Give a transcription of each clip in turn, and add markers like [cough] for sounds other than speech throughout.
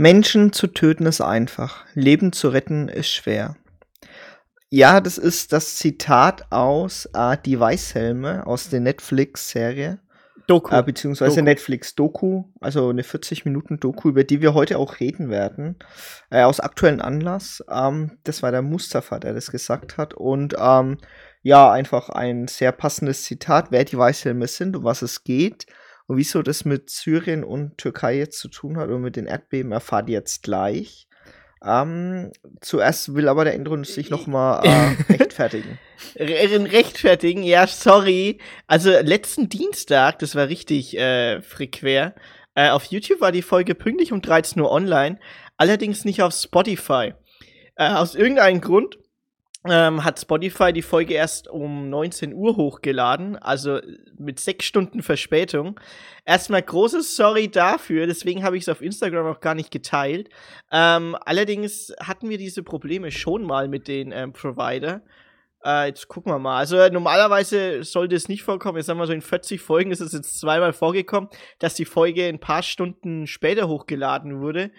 Menschen zu töten ist einfach, Leben zu retten ist schwer. Ja, das ist das Zitat aus äh, Die Weißhelme aus der Netflix-Serie. Doku. Äh, beziehungsweise Netflix-Doku, also eine 40-Minuten-Doku, über die wir heute auch reden werden. Äh, aus aktuellen Anlass. Ähm, das war der Mustafa, der das gesagt hat. Und ähm, ja, einfach ein sehr passendes Zitat, wer die Weißhelme sind, um was es geht. Und wieso das mit Syrien und Türkei jetzt zu tun hat und mit den Erdbeben, erfahrt ihr jetzt gleich. Ähm, zuerst will aber der Endrunde sich nochmal äh, [laughs] rechtfertigen. rechtfertigen, ja, sorry. Also letzten Dienstag, das war richtig äh, frequär, äh, auf YouTube war die Folge pünktlich um 13 Uhr online, allerdings nicht auf Spotify. Äh, aus irgendeinem Grund ähm, hat Spotify die Folge erst um 19 Uhr hochgeladen, also mit sechs Stunden Verspätung. Erstmal großes Sorry dafür, deswegen habe ich es auf Instagram auch gar nicht geteilt. Ähm, allerdings hatten wir diese Probleme schon mal mit den ähm, Provider. Äh, jetzt gucken wir mal. Also normalerweise sollte es nicht vorkommen. Jetzt sagen wir so in 40 Folgen ist es jetzt zweimal vorgekommen, dass die Folge ein paar Stunden später hochgeladen wurde.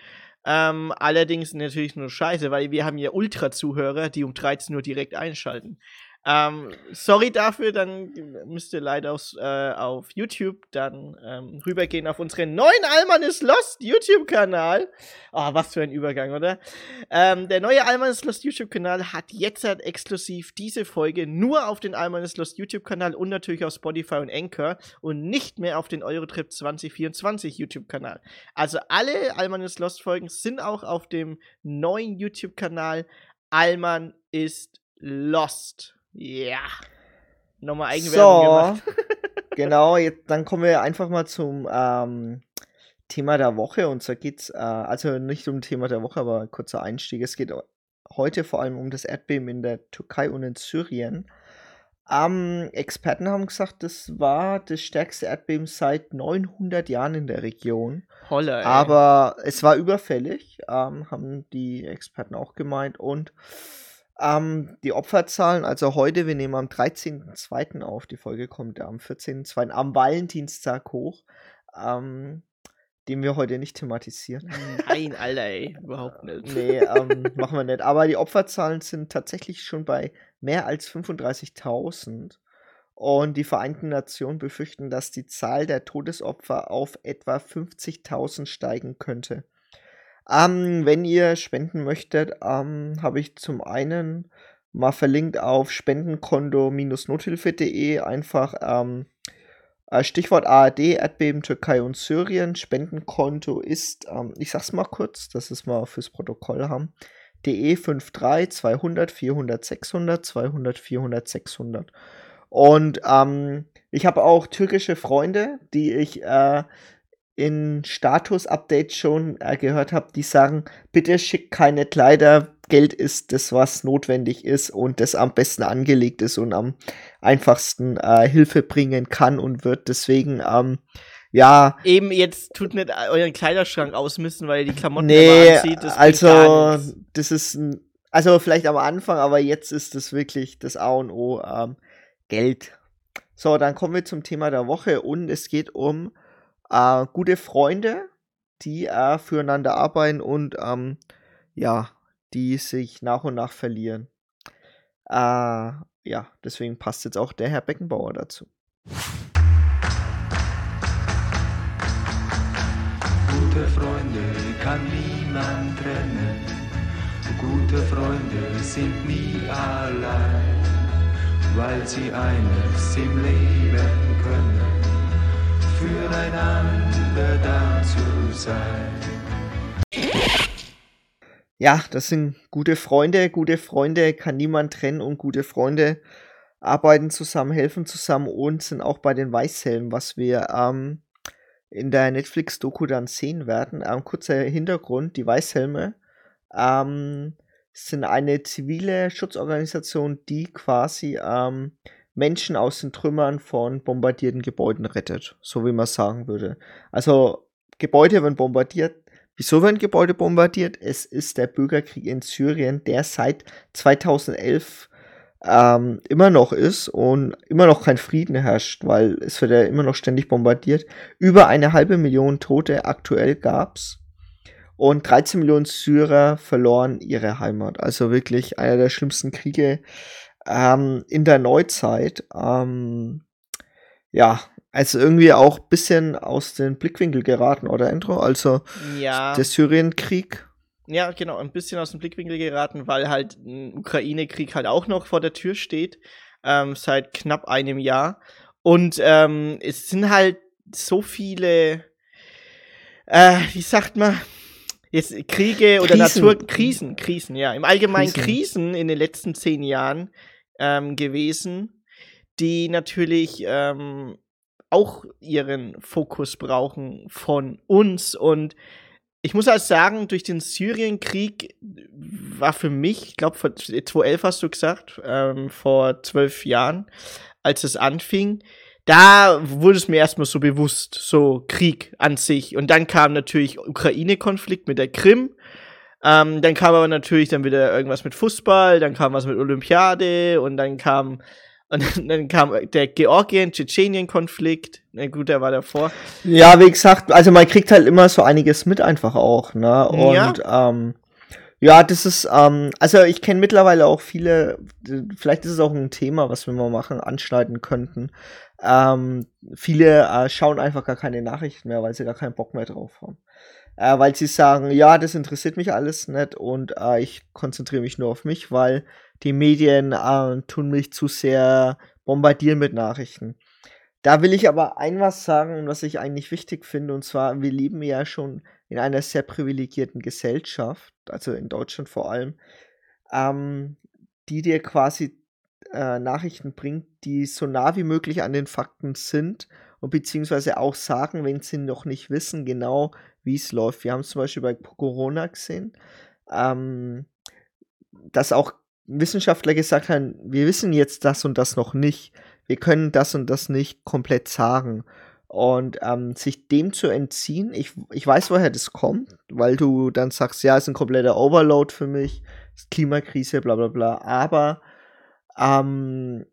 Ähm, allerdings natürlich nur scheiße, weil wir haben ja Ultra-Zuhörer, die um 13 Uhr direkt einschalten. Ähm, sorry dafür, dann müsst ihr leider aufs, äh, auf YouTube dann ähm, rübergehen auf unseren neuen Alman is Lost YouTube-Kanal. Oh, was für ein Übergang, oder? Ähm, der neue Alman is Lost YouTube-Kanal hat jetzt halt exklusiv diese Folge nur auf den Alman is Lost YouTube-Kanal und natürlich auf Spotify und Anchor und nicht mehr auf den Eurotrip 2024 YouTube-Kanal. Also alle Alman is Lost Folgen sind auch auf dem neuen YouTube-Kanal Alman ist Lost. Ja. Nochmal Eigenwerbung so, gemacht. [laughs] [laughs] genau, jetzt, dann kommen wir einfach mal zum ähm, Thema der Woche. Und zwar geht es, äh, also nicht um Thema der Woche, aber kurzer Einstieg. Es geht heute vor allem um das Erdbeben in der Türkei und in Syrien. Ähm, Experten haben gesagt, das war das stärkste Erdbeben seit 900 Jahren in der Region. Holla, ey. Aber es war überfällig, ähm, haben die Experten auch gemeint. Und ähm, die Opferzahlen, also heute, wir nehmen am 13.02. auf, die Folge kommt am 14.02. am Valentinstag hoch, ähm, den wir heute nicht thematisieren. Nein, Alter, ey, überhaupt nicht. Nee, ähm, machen wir nicht. Aber die Opferzahlen sind tatsächlich schon bei mehr als 35.000. Und die Vereinten Nationen befürchten, dass die Zahl der Todesopfer auf etwa 50.000 steigen könnte. Ähm, wenn ihr spenden möchtet, ähm, habe ich zum einen mal verlinkt auf spendenkonto-nothilfe.de einfach ähm, äh, Stichwort ARD, Erdbeben, Türkei und Syrien. Spendenkonto ist, ähm, ich sag's mal kurz, dass es mal fürs Protokoll haben. DE 53 200 400 600 200 400 600. Und ähm, ich habe auch türkische Freunde, die ich äh, in Status-Updates schon äh, gehört habe, die sagen, bitte schickt keine Kleider, Geld ist das, was notwendig ist und das am besten angelegt ist und am einfachsten äh, Hilfe bringen kann und wird. Deswegen, ähm, ja. Eben jetzt tut nicht euren Kleiderschrank ausmisten, weil ihr die Klamotten nee, anzieht. Das also, das ist ein, also vielleicht am Anfang, aber jetzt ist das wirklich das A und O, ähm, Geld. So, dann kommen wir zum Thema der Woche und es geht um äh, gute Freunde, die äh, füreinander arbeiten und ähm, ja, die sich nach und nach verlieren. Äh, ja, deswegen passt jetzt auch der Herr Beckenbauer dazu. Gute Freunde kann niemand trennen. Gute Freunde sind nie allein, weil sie eines im Leben können füreinander da zu sein. Ja, das sind gute Freunde. Gute Freunde kann niemand trennen und gute Freunde arbeiten zusammen, helfen zusammen und sind auch bei den Weißhelmen, was wir ähm, in der Netflix-Doku dann sehen werden. Ähm, kurzer Hintergrund: Die Weißhelme ähm, sind eine zivile Schutzorganisation, die quasi ähm, Menschen aus den Trümmern von bombardierten Gebäuden rettet, so wie man sagen würde. Also Gebäude werden bombardiert. Wieso werden Gebäude bombardiert? Es ist der Bürgerkrieg in Syrien, der seit 2011 ähm, immer noch ist und immer noch kein Frieden herrscht, weil es wird ja immer noch ständig bombardiert. Über eine halbe Million Tote aktuell gab's. Und 13 Millionen Syrer verloren ihre Heimat. Also wirklich einer der schlimmsten Kriege ähm, in der Neuzeit. Ähm, ja, also irgendwie auch ein bisschen aus den Blickwinkel geraten, oder Andrew? Also Ja. der Syrienkrieg. Ja, genau, ein bisschen aus dem Blickwinkel geraten, weil halt ein Ukraine-Krieg halt auch noch vor der Tür steht, ähm, seit knapp einem Jahr. Und ähm, es sind halt so viele, äh, wie sagt man, jetzt Kriege oder Krisen. Naturkrisen, Krisen, ja, im Allgemeinen Krisen. Krisen in den letzten zehn Jahren ähm, gewesen, die natürlich ähm, auch ihren Fokus brauchen von uns und ich muss halt sagen, durch den Syrienkrieg war für mich, ich glaube, vor 2011 hast du gesagt, ähm, vor zwölf Jahren, als es anfing, da wurde es mir erstmal so bewusst, so Krieg an sich. Und dann kam natürlich Ukraine-Konflikt mit der Krim. Ähm, dann kam aber natürlich dann wieder irgendwas mit Fußball, dann kam was mit Olympiade und dann kam [laughs] und dann kam der Georgien-Tschetschenien-Konflikt. Na gut, der war davor. Ja, wie gesagt, also man kriegt halt immer so einiges mit einfach auch, ne? Und Ja. ähm, ja, das ist, ähm, also ich kenne mittlerweile auch viele, vielleicht ist es auch ein Thema, was wir mal machen, anschneiden könnten. Ähm, viele äh, schauen einfach gar keine Nachrichten mehr, weil sie gar keinen Bock mehr drauf haben. Äh, weil sie sagen, ja, das interessiert mich alles nicht und äh, ich konzentriere mich nur auf mich, weil die Medien äh, tun mich zu sehr bombardieren mit Nachrichten. Da will ich aber ein was sagen, was ich eigentlich wichtig finde, und zwar, wir leben ja schon in einer sehr privilegierten Gesellschaft, also in Deutschland vor allem, ähm, die dir quasi äh, Nachrichten bringt, die so nah wie möglich an den Fakten sind und beziehungsweise auch sagen, wenn sie noch nicht wissen, genau wie es läuft. Wir haben es zum Beispiel bei Corona gesehen, ähm, dass auch Wissenschaftler gesagt haben, wir wissen jetzt das und das noch nicht. Wir können das und das nicht komplett sagen. Und ähm, sich dem zu entziehen, ich, ich weiß, woher das kommt, weil du dann sagst, ja, ist ein kompletter Overload für mich, Klimakrise, bla bla bla. Aber ähm,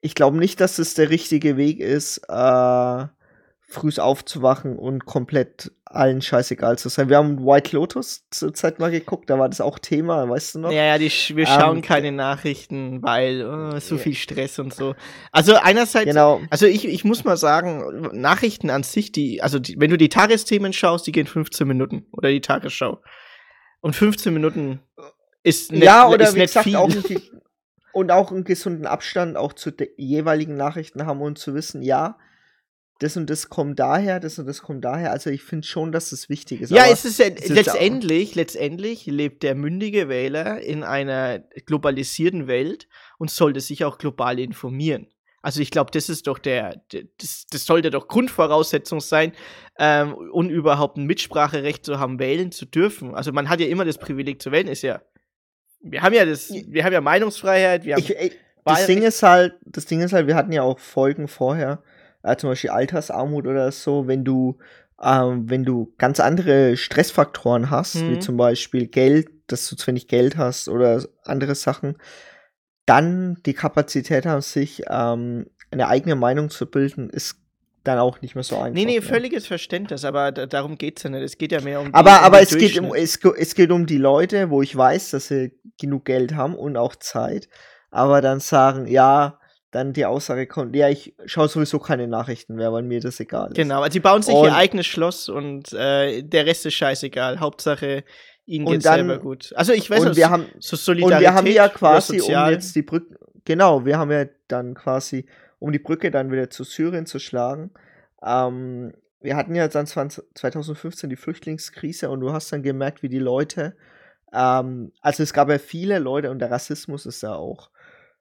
ich glaube nicht, dass es der richtige Weg ist, äh, früh aufzuwachen und komplett allen scheißegal zu sein. Wir haben White Lotus zur Zeit mal geguckt, da war das auch Thema, weißt du noch? Ja, ja, die, wir schauen Ähm, keine Nachrichten, weil oh, so viel Stress und so. Also einerseits, Genau. also ich, ich muss mal sagen, Nachrichten an sich, die, also die, wenn du die Tagesthemen schaust, die gehen 15 Minuten oder die Tagesschau. Und 15 Minuten ist nicht, ja, oder ist wie nicht gesagt, viel. auch ge- [laughs] und auch einen gesunden Abstand auch zu den jeweiligen Nachrichten haben und zu wissen, ja, das und das kommt daher, das und das kommt daher. Also ich finde schon, dass das wichtig ist. Ja, es ist ja, es ist ja letztendlich, letztendlich lebt der mündige Wähler in einer globalisierten Welt und sollte sich auch global informieren. Also ich glaube, das ist doch der, der- das, das sollte doch Grundvoraussetzung sein, ähm, um überhaupt ein Mitspracherecht zu haben, wählen zu dürfen. Also man hat ja immer das Privileg zu wählen, ist ja. Wir haben ja das, wir haben ja Meinungsfreiheit, wir haben ich, ey, das. Ding ist halt, das Ding ist halt, wir hatten ja auch Folgen vorher, äh, zum Beispiel Altersarmut oder so, wenn du, ähm, wenn du ganz andere Stressfaktoren hast, wie Mhm. zum Beispiel Geld, dass du zu wenig Geld hast oder andere Sachen, dann die Kapazität haben, sich ähm, eine eigene Meinung zu bilden, ist dann auch nicht mehr so einfach. Nee, nee, ne? völliges Verständnis, aber da, darum geht's ja nicht. Es geht ja mehr um die, Aber, aber es, geht um, es, es geht um die Leute, wo ich weiß, dass sie genug Geld haben und auch Zeit, aber dann sagen, ja, dann die Aussage kommt, ja, ich schaue sowieso keine Nachrichten mehr, weil mir das egal ist. Genau, also sie bauen sich Und- ihr eigenes Schloss und äh, der Rest ist scheißegal. Hauptsache, ihnen Und geht's dann- selber gut. Also ich weiß und nicht, wir haben, so und Solidarität wir haben ja quasi, um jetzt die Brücke, genau, wir haben ja dann quasi, um die Brücke dann wieder zu Syrien zu schlagen, ähm, wir hatten ja dann 20, 2015 die Flüchtlingskrise und du hast dann gemerkt, wie die Leute, ähm, also es gab ja viele Leute und der Rassismus ist ja auch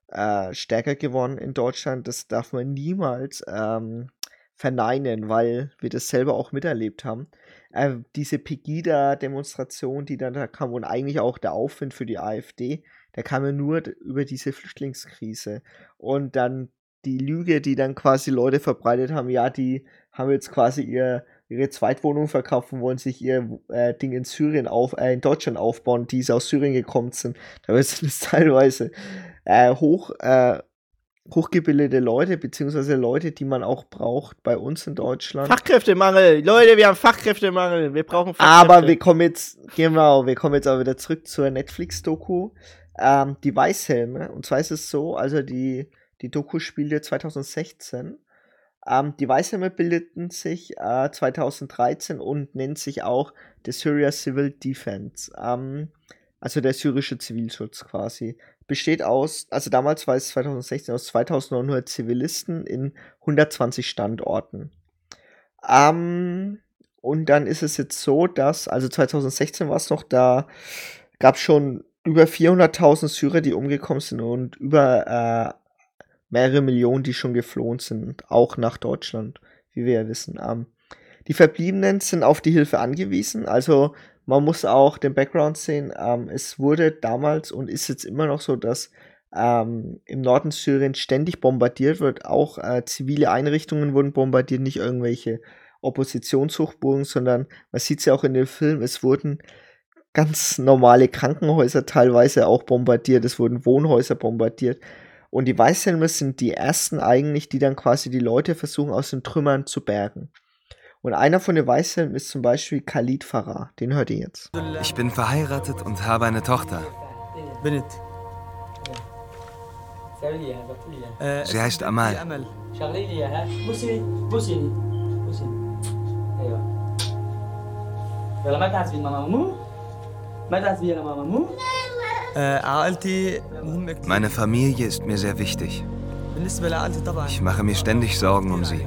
äh, stärker geworden in Deutschland. Das darf man niemals ähm, verneinen, weil wir das selber auch miterlebt haben. Äh, diese Pegida-Demonstration, die dann da kam und eigentlich auch der Aufwind für die AfD, der kam ja nur über diese Flüchtlingskrise. Und dann die Lüge, die dann quasi Leute verbreitet haben, ja, die haben jetzt quasi ihr, ihre Zweitwohnung verkauft und wollen sich ihr äh, Ding in Syrien auf, äh, in Deutschland aufbauen, die aus Syrien gekommen sind. [laughs] Da ist das teilweise äh, hoch, äh, hochgebildete Leute, beziehungsweise Leute, die man auch braucht bei uns in Deutschland. Fachkräftemangel. Leute, wir haben Fachkräftemangel. Wir brauchen Fachkräfte. Aber wir kommen jetzt, genau, wir kommen jetzt aber wieder zurück zur Netflix-Doku. Ähm, die Weißhelme. Und zwar ist es so, also die, die Doku spielte 2016. Ähm, die Weißhelme bildeten sich äh, 2013 und nennt sich auch the Syria Civil Defense. Ähm, also der syrische Zivilschutz quasi. Besteht aus, also damals war es 2016 aus 2900 Zivilisten in 120 Standorten. Ähm, und dann ist es jetzt so, dass, also 2016 war es noch, da gab es schon über 400.000 Syrer, die umgekommen sind und über äh, mehrere Millionen, die schon geflohen sind, auch nach Deutschland, wie wir ja wissen. Ähm, die Verbliebenen sind auf die Hilfe angewiesen, also man muss auch den Background sehen. Ähm, es wurde damals und ist jetzt immer noch so, dass ähm, im Norden Syrien ständig bombardiert wird. Auch äh, zivile Einrichtungen wurden bombardiert, nicht irgendwelche Oppositionshochburgen, sondern man sieht es ja auch in dem Film, es wurden ganz normale Krankenhäuser teilweise auch bombardiert, es wurden Wohnhäuser bombardiert. Und die Weißhelme sind die ersten eigentlich, die dann quasi die Leute versuchen aus den Trümmern zu bergen. Und einer von den Weißhelmen ist zum Beispiel Khalid Farah. Den hört ihr jetzt. Ich bin verheiratet und habe eine Tochter. Sie heißt Amal. Meine Familie ist mir sehr wichtig. Ich mache mir ständig Sorgen um sie.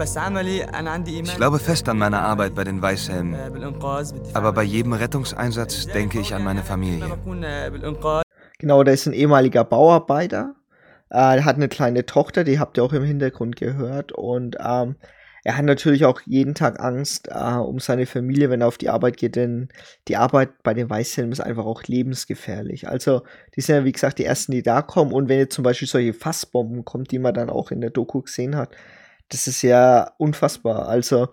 Ich glaube fest an meine Arbeit bei den Weißhelmen. Aber bei jedem Rettungseinsatz denke ich an meine Familie. Genau, der ist ein ehemaliger Bauarbeiter. Äh, er hat eine kleine Tochter, die habt ihr auch im Hintergrund gehört. Und ähm, er hat natürlich auch jeden Tag Angst äh, um seine Familie, wenn er auf die Arbeit geht, denn die Arbeit bei den Weißhelmen ist einfach auch lebensgefährlich. Also, die sind ja, wie gesagt, die ersten, die da kommen. Und wenn jetzt zum Beispiel solche Fassbomben kommen, die man dann auch in der Doku gesehen hat, das ist ja unfassbar. Also,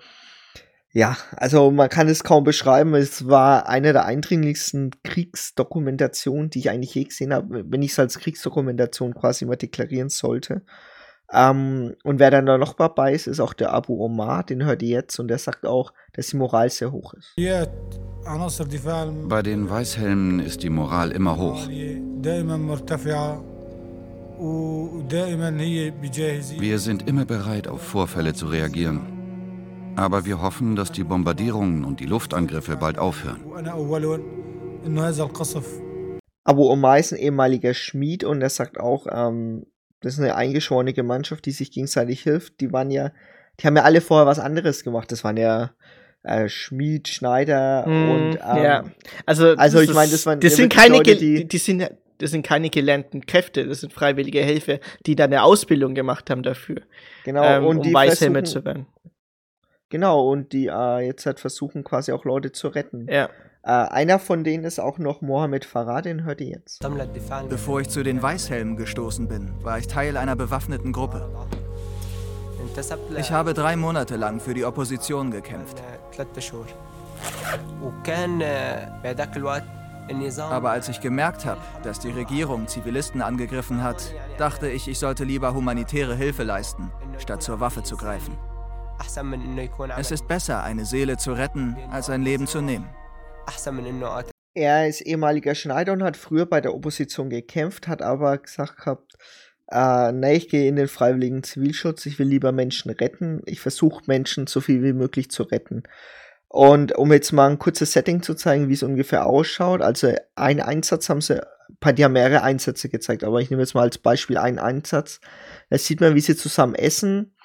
ja, also man kann es kaum beschreiben. Es war eine der eindringlichsten Kriegsdokumentationen, die ich eigentlich je gesehen habe, wenn ich es als Kriegsdokumentation quasi mal deklarieren sollte. Ähm, und wer dann da noch dabei ist, ist auch der Abu Omar, den hört ihr jetzt, und der sagt auch, dass die Moral sehr hoch ist. Bei den Weißhelmen ist die Moral immer hoch. Wir sind immer bereit, auf Vorfälle zu reagieren. Aber wir hoffen, dass die Bombardierungen und die Luftangriffe bald aufhören. Abu Omar ist ein ehemaliger Schmied und er sagt auch, ähm, das ist eine eingeschworene Gemeinschaft, die sich gegenseitig hilft. Die waren ja, die haben ja alle vorher was anderes gemacht. Das waren ja äh, Schmied, Schneider Mm, und ähm, ja. Also, also das ich meine, das waren das sind keine, Leute, die- die, sind, das sind keine gelernten Kräfte, das sind freiwillige Helfer, die dann eine Ausbildung gemacht haben dafür, genau ähm, und um die Weißhelme zu werden. genau und die äh, jetzt halt versuchen quasi auch Leute zu retten. Ja. Äh, einer von denen ist auch noch Mohammed Farah, den hört ihr jetzt. Bevor ich zu den Weißhelmen gestoßen bin, war ich Teil einer bewaffneten Gruppe. Ich habe drei Monate lang für die Opposition gekämpft. Aber als ich gemerkt habe, dass die Regierung Zivilisten angegriffen hat, dachte ich, ich sollte lieber humanitäre Hilfe leisten, statt zur Waffe zu greifen. Es ist besser, eine Seele zu retten, als ein Leben zu nehmen. Er ist ehemaliger Schneider und hat früher bei der Opposition gekämpft, hat aber gesagt gehabt, äh, nee, ich gehe in den freiwilligen Zivilschutz, ich will lieber Menschen retten, ich versuche Menschen so viel wie möglich zu retten. Und um jetzt mal ein kurzes Setting zu zeigen, wie es ungefähr ausschaut, also einen Einsatz haben sie, die haben mehrere Einsätze gezeigt, aber ich nehme jetzt mal als Beispiel einen Einsatz. Da sieht man, wie sie zusammen essen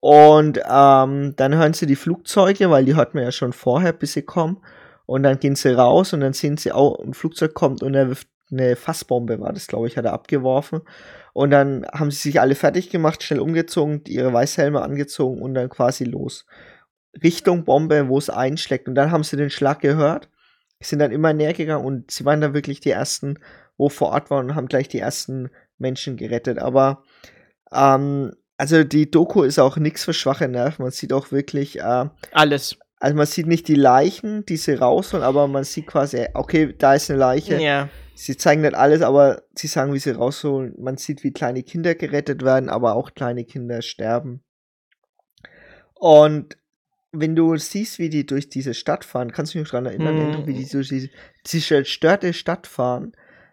und ähm, dann hören sie die Flugzeuge, weil die hört man ja schon vorher, bis sie kommen. Und dann gehen sie raus und dann sehen sie auch, ein Flugzeug kommt und er wirft eine Fassbombe, war das, glaube ich, hat er abgeworfen. Und dann haben sie sich alle fertig gemacht, schnell umgezogen, ihre Weißhelme angezogen und dann quasi los. Richtung Bombe, wo es einschlägt. Und dann haben sie den Schlag gehört, sind dann immer näher gegangen und sie waren dann wirklich die ersten, wo vor Ort waren und haben gleich die ersten Menschen gerettet. Aber ähm, also die Doku ist auch nichts für schwache Nerven. Man sieht auch wirklich, äh, Alles. Also man sieht nicht die Leichen, die sie rausholen, aber man sieht quasi, okay, da ist eine Leiche. Ja. Sie zeigen nicht alles, aber sie sagen, wie sie rausholen. Man sieht, wie kleine Kinder gerettet werden, aber auch kleine Kinder sterben. Und wenn du siehst, wie die durch diese Stadt fahren, kannst du mich daran erinnern, Mhm. wie die durch diese, diese zerstörte Stadt fahren.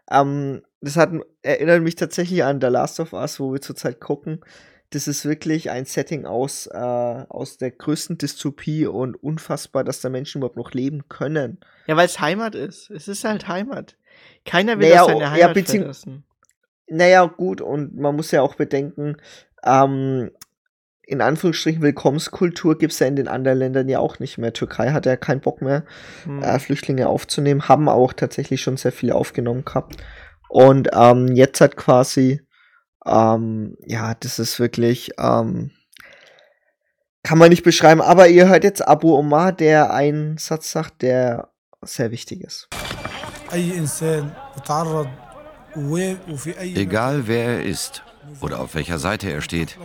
Ähm, das hat, erinnert mich tatsächlich an The Last of Us, wo wir zurzeit gucken. Das ist wirklich ein Setting aus, äh, aus der größten Dystopie und unfassbar, dass da Menschen überhaupt noch leben können. Ja, weil es Heimat ist. Es ist halt Heimat. Keiner will Naja, aus seiner oh, ja, Heimat bezieh- verlassen. Naja, gut, und man muss ja auch bedenken, ähm, in Anführungsstrichen Willkommenskultur gibt es ja in den anderen Ländern ja auch nicht mehr. Türkei hat ja keinen Bock mehr, Hm. äh, Flüchtlinge aufzunehmen, haben auch tatsächlich schon sehr viele aufgenommen gehabt. Und ähm, jetzt hat quasi, ähm, ja, das ist wirklich, ähm, kann man nicht beschreiben, aber ihr hört jetzt Abu Omar, der einen Satz sagt, der sehr wichtig ist. Egal wer er ist oder auf welcher Seite er steht,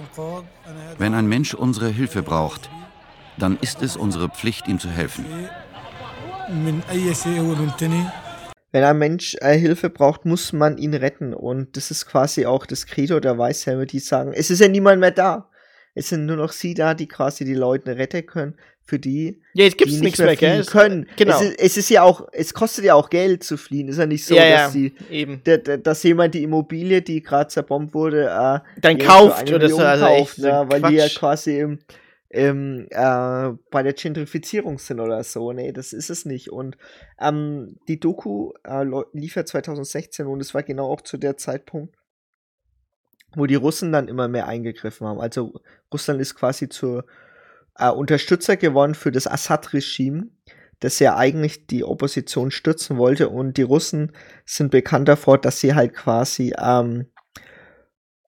wenn ein Mensch unsere Hilfe braucht, dann ist es unsere Pflicht, ihm zu helfen. Wenn ein Mensch äh, Hilfe braucht, muss man ihn retten. Und das ist quasi auch das Credo der Weißhelme, die sagen, es ist ja niemand mehr da. Es sind nur noch sie da, die quasi die Leute retten können, für die, Ja, jetzt gibt's die nichts nicht mehr mehr, fliehen Es- können. Genau. Es ist, es ist ja auch, es kostet ja auch Geld zu fliehen. Ist ja nicht so, ja, ja, dass die, eben. der, der, dass jemand die Immobilie, die gerade zerbombt wurde, äh, Dann kauft oder so, also kauft, ne, weil die ja quasi im, im, äh, bei der Gentrifizierung sind oder so. Nee, das ist es nicht. Und ähm, die Doku äh, lief ja 2016 und es war genau auch zu der Zeitpunkt, wo die Russen dann immer mehr eingegriffen haben. Also Russland ist quasi zur äh, Unterstützer geworden für das Assad-Regime, das ja eigentlich die Opposition stürzen wollte. Und die Russen sind bekannt davor, dass sie halt quasi ähm,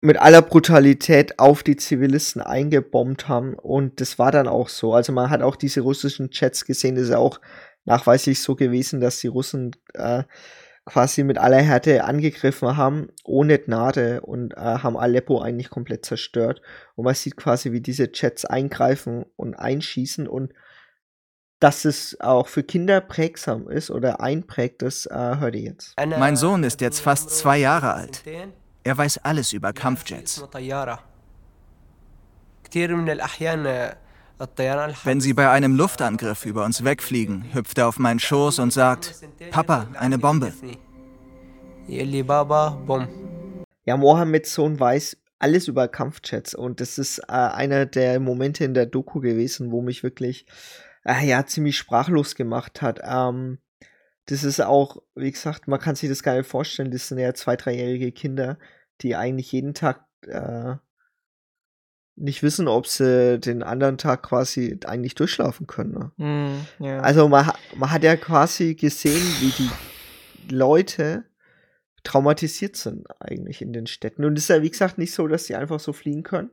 mit aller Brutalität auf die Zivilisten eingebombt haben. Und das war dann auch so. Also man hat auch diese russischen Chats gesehen, das ist ja auch nachweislich so gewesen, dass die Russen äh, quasi mit aller Härte angegriffen haben, ohne Gnade und äh, haben Aleppo eigentlich komplett zerstört. Und man sieht quasi, wie diese Chats eingreifen und einschießen und dass es auch für Kinder prägsam ist oder einprägt, das äh, hört ihr jetzt. Mein Sohn ist jetzt fast zwei Jahre alt. Er weiß alles über Kampfjets. Wenn sie bei einem Luftangriff über uns wegfliegen, hüpft er auf meinen Schoß und sagt, Papa, eine Bombe. Ja, Mohammeds Sohn weiß alles über Kampfjets und das ist äh, einer der Momente in der Doku gewesen, wo mich wirklich äh, ja ziemlich sprachlos gemacht hat. Ähm, das ist auch, wie gesagt, man kann sich das gar nicht vorstellen. Das sind ja zwei, dreijährige Kinder, die eigentlich jeden Tag äh, nicht wissen, ob sie den anderen Tag quasi eigentlich durchschlafen können. Ne? Hm, ja. Also man, man hat ja quasi gesehen, wie die Leute traumatisiert sind eigentlich in den Städten. Und es ist ja, wie gesagt, nicht so, dass sie einfach so fliehen können,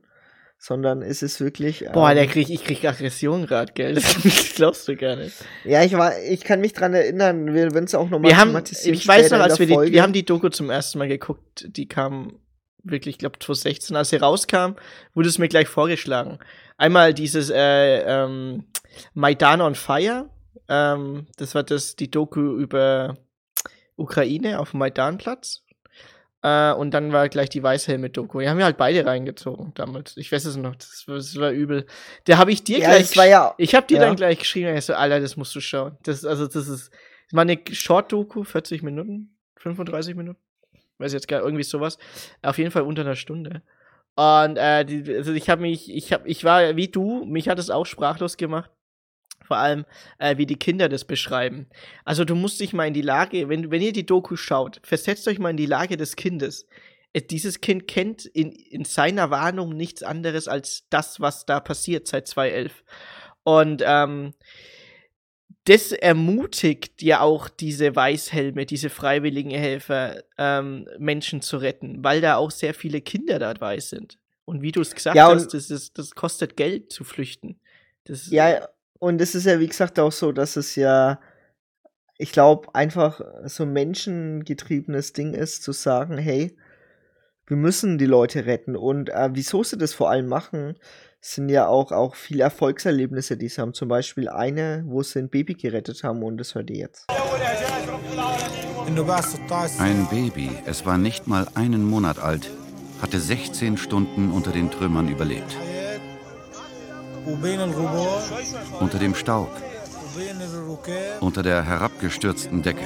sondern es ist wirklich. Boah, ähm, der krieg, ich krieg Aggression gerade, gell? [laughs] Das glaubst du gar nicht. Ja, ich war, ich kann mich dran erinnern, werden es auch nochmal haben, ich weiß noch, als wir die, wir haben die Doku zum ersten Mal geguckt, die kam wirklich, ich glaube 2016, als sie rauskam, wurde es mir gleich vorgeschlagen. Einmal dieses äh, ähm, Maidan on Fire, ähm, das war das die Doku über Ukraine auf dem Maidanplatz. Äh, und dann war gleich die Weißhelme-Doku. Die haben wir halt beide reingezogen damals. Ich weiß es noch, das war, das war übel. Der habe ich dir Ja, gleich ja- ich habe dir ja. dann gleich geschrieben, ich so, Alter, das musst du schauen. Das, also, das ist, das war eine Short-Doku, 40 Minuten, 35 Minuten. Weiß jetzt gar irgendwie sowas. Auf jeden Fall unter einer Stunde. Und äh, die, also ich habe mich, ich habe, ich war wie du, mich hat es auch sprachlos gemacht. Vor allem, äh, wie die Kinder das beschreiben. Also du musst dich mal in die Lage, wenn, wenn ihr die Doku schaut, versetzt euch mal in die Lage des Kindes. Äh, Dieses Kind kennt in, in seiner Warnung nichts anderes als das, was da passiert seit 2011. Und ähm, das ermutigt ja auch diese Weißhelme, diese freiwilligen Helfer, ähm, Menschen zu retten, weil da auch sehr viele Kinder dabei sind. Und wie du es gesagt Ja, hast, das, ist, das kostet Geld zu flüchten. Das, Ja, und es ist ja, wie gesagt, auch so, dass es ja, ich glaube, einfach so ein menschengetriebenes Ding ist, zu sagen, hey, wir müssen die Leute retten. Und äh, wieso sie das vor allem machen, sind ja auch, auch viele Erfolgserlebnisse, die sie haben. Zum Beispiel eine, wo sie ein Baby gerettet haben und das hört ihr jetzt. Ein Baby, es war nicht mal einen Monat alt, hatte 16 Stunden unter den Trümmern überlebt. Unter dem Staub, unter der herabgestürzten Decke.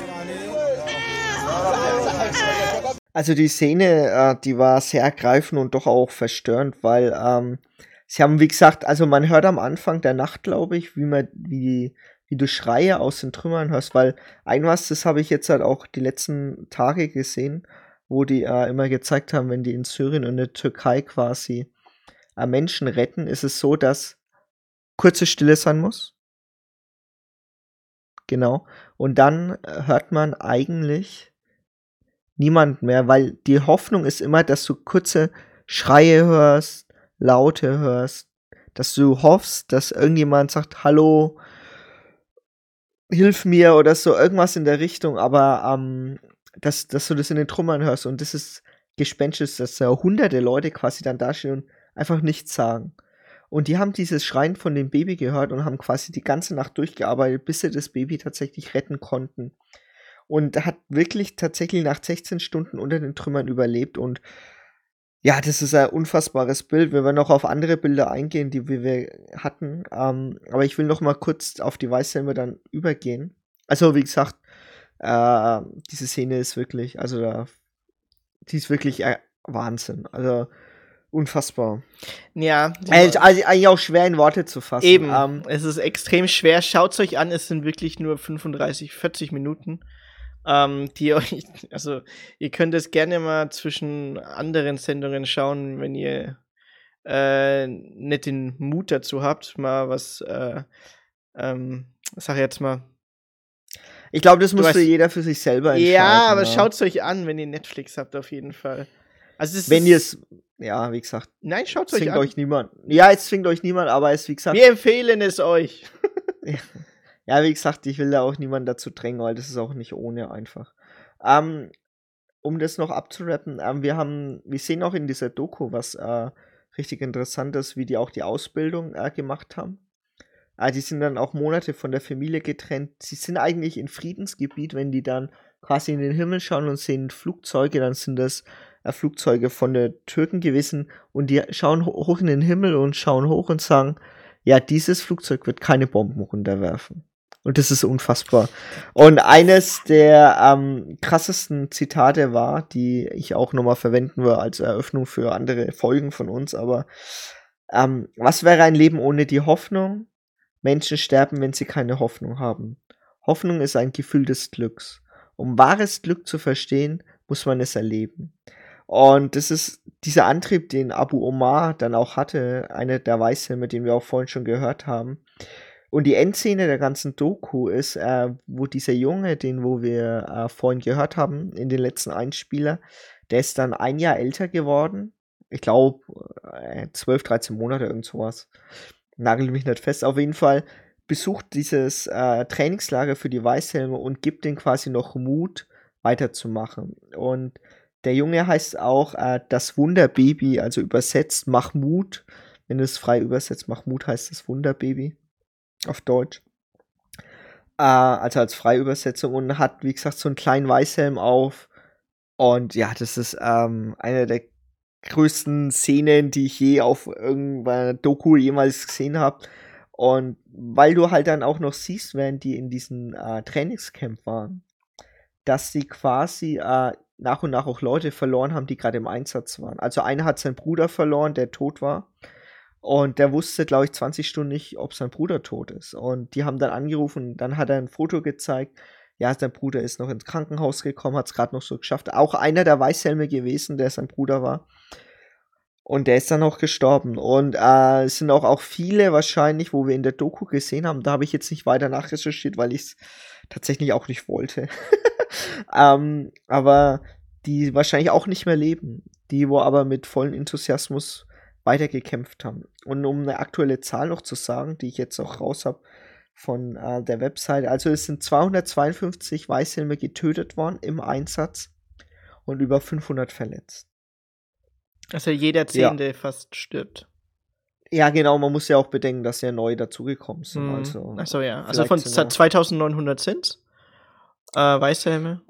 Also die Szene, äh, die war sehr ergreifend und doch auch verstörend, weil ähm, sie haben, wie gesagt, also man hört am Anfang der Nacht, glaube ich, wie man, wie, wie du Schreie aus den Trümmern hörst, weil ein was, das habe ich jetzt halt auch die letzten Tage gesehen, wo die äh, immer gezeigt haben, wenn die in Syrien und in der Türkei quasi äh, Menschen retten, ist es so, dass kurze Stille sein muss. Genau. Und dann äh, hört man eigentlich niemand mehr, weil die Hoffnung ist immer, dass du kurze Schreie hörst, Laute hörst, dass du hoffst, dass irgendjemand sagt, hallo, hilf mir oder so, irgendwas in der Richtung, aber ähm, dass, dass du das in den Trümmern hörst und das ist gespenstisch, dass da hunderte Leute quasi dann dastehen und einfach nichts sagen. Und die haben dieses Schreien von dem Baby gehört und haben quasi die ganze Nacht durchgearbeitet, bis sie das Baby tatsächlich retten konnten. Und hat wirklich tatsächlich nach 16 Stunden unter den Trümmern überlebt. Und ja, das ist ein unfassbares Bild. Wir werden auch auf andere Bilder eingehen, die wir hatten. Ähm, aber ich will noch mal kurz auf die Weißhelme dann übergehen. Also, wie gesagt, äh, diese Szene ist wirklich, also da, die ist wirklich äh, Wahnsinn. Also, unfassbar. Ja. Also, also eigentlich auch schwer in Worte zu fassen. Eben. Ähm, es ist extrem schwer. Schaut es euch an, es sind wirklich nur 35, 40 Minuten. Ähm, die [laughs] euch, also ihr könnt es gerne mal zwischen anderen Sendungen schauen, wenn ihr äh, nicht den Mut dazu habt, mal was, äh, ähm, sag jetzt mal. Ich glaube, das muss jeder für sich selber entscheiden. Ja, aber ja. schaut es euch an, wenn ihr Netflix habt, auf jeden Fall. Also wenn ihr es, ja, wie gesagt. Nein, schaut es euch an. euch niemand. Ja, es zwingt euch niemand, aber es, wie gesagt. Wir empfehlen es euch. [laughs] ja. wie gesagt, ich will da auch niemanden dazu drängen, weil das ist auch nicht ohne einfach. Ähm, um das noch abzurappen, ähm, wir haben, wir sehen auch in dieser Doku was äh, richtig interessantes, wie die auch die Ausbildung äh, gemacht haben. Äh, die sind dann auch Monate von der Familie getrennt. Sie sind eigentlich in Friedensgebiet, wenn die dann quasi in den Himmel schauen und sehen Flugzeuge, dann sind das Flugzeuge von den Türken gewesen und die schauen ho hoch in den Himmel und schauen hoch und sagen, ja, dieses Flugzeug wird keine Bomben runterwerfen. Und das ist unfassbar. Und eines der ähm, krassesten Zitate war, die ich auch nochmal verwenden würde als Eröffnung für andere Folgen von uns, aber ähm, was wäre ein Leben ohne die Hoffnung? Menschen sterben, wenn sie keine Hoffnung haben. Hoffnung ist ein Gefühl des Glücks. Um wahres Glück zu verstehen, muss man es erleben. Und das ist dieser Antrieb, den Abu Omar dann auch hatte, einer der Weißhelme, den wir auch vorhin schon gehört haben. Und die Endszene der ganzen Doku ist, äh, wo dieser Junge, den wo wir äh, vorhin gehört haben, in den letzten Einspieler, der ist dann ein Jahr älter geworden. Ich glaube, äh, 12, 13 Monate, irgend sowas. Nagel mich nicht fest. Auf jeden Fall besucht dieses äh, Trainingslager für die Weißhelme und gibt denen quasi noch Mut, weiterzumachen. Und der Junge heißt auch äh, das Wunderbaby, also übersetzt Mahmoud. Wenn es frei übersetzt, Mahmoud heißt das Wunderbaby auf Deutsch. Äh, also als Freiübersetzung und hat, wie gesagt, so einen kleinen Weißhelm auf. Und ja, das ist ähm, eine der größten Szenen, die ich je auf irgendeiner Doku jemals gesehen habe. Und weil du halt dann auch noch siehst, während die in diesem äh, Trainingscamp waren, dass sie quasi äh, nach und nach auch Leute verloren haben, die gerade im Einsatz waren. Also einer hat seinen Bruder verloren, der tot war. Und der wusste, glaube ich, 20 Stunden nicht, ob sein Bruder tot ist. Und die haben dann angerufen, dann hat er ein Foto gezeigt. Ja, sein Bruder ist noch ins Krankenhaus gekommen, hat es gerade noch so geschafft. Auch einer der Weißhelme gewesen, der sein Bruder war. Und der ist dann auch gestorben. Und äh, es sind auch, auch viele wahrscheinlich, wo wir in der Doku gesehen haben. Da habe ich jetzt nicht weiter nachrecherchiert, weil ich es tatsächlich auch nicht wollte. [laughs] ähm, aber die wahrscheinlich auch nicht mehr leben. Die, wo aber mit vollem Enthusiasmus weitergekämpft haben. Und um eine aktuelle Zahl noch zu sagen, die ich jetzt auch raus habe von äh, der Website, also es sind 252 Weißhelme getötet worden im Einsatz und über 500 verletzt. Also jeder Zehnte ja. fast stirbt. Ja, genau, man muss ja auch bedenken, dass ja neu dazugekommen sind. Mhm. Also, Achso, ja. Also von sind auch- 2900 sind äh, Weißhelme.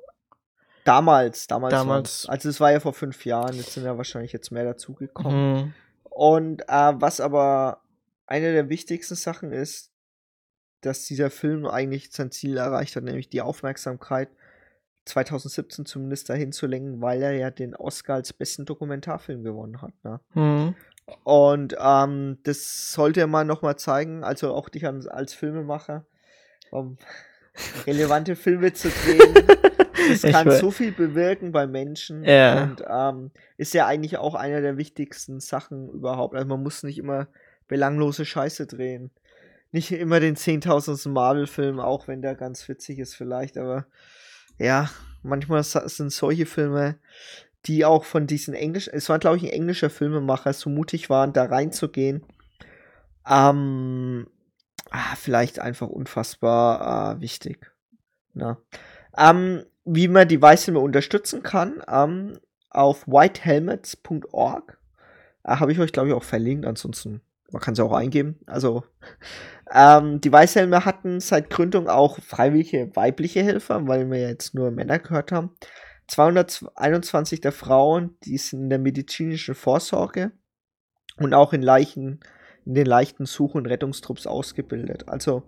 damals, damals. Damals. Also es war ja vor fünf Jahren, jetzt sind ja wahrscheinlich jetzt mehr dazugekommen. Mhm. Und äh, was aber eine der wichtigsten Sachen ist, dass dieser Film eigentlich sein Ziel erreicht hat, nämlich die Aufmerksamkeit 2017 zumindest dahin zu lenken, weil er ja den Oscar als besten Dokumentarfilm gewonnen hat. Ne? Mhm. Und ähm, das sollte man nochmal zeigen, also auch dich als Filmemacher, um [laughs] relevante Filme zu drehen. Das kann so viel bewirken bei Menschen Ja. und ähm, ist ja eigentlich auch einer der wichtigsten Sachen überhaupt. Also man muss nicht immer belanglose Scheiße drehen. Nicht immer den 10.000. Marvel-Film, auch wenn der ganz witzig ist vielleicht, aber ja, manchmal sind solche Filme, die auch von diesen englischen, es war glaube ich ein englischer Filmemacher, so mutig waren, da reinzugehen, ähm, ah, vielleicht einfach unfassbar äh, wichtig. Na. Ähm, wie man die Weißfilme unterstützen kann, ähm, auf whitehelmets.org äh, habe ich euch glaube ich auch verlinkt, ansonsten man kann es ja auch eingeben. Also ähm, die Weißhelme hatten seit Gründung auch freiwillige weibliche Helfer, weil wir jetzt nur Männer gehört haben. 221 der Frauen, die sind in der medizinischen Vorsorge und auch in, Leichen, in den leichten Such- und Rettungstrupps ausgebildet. Also,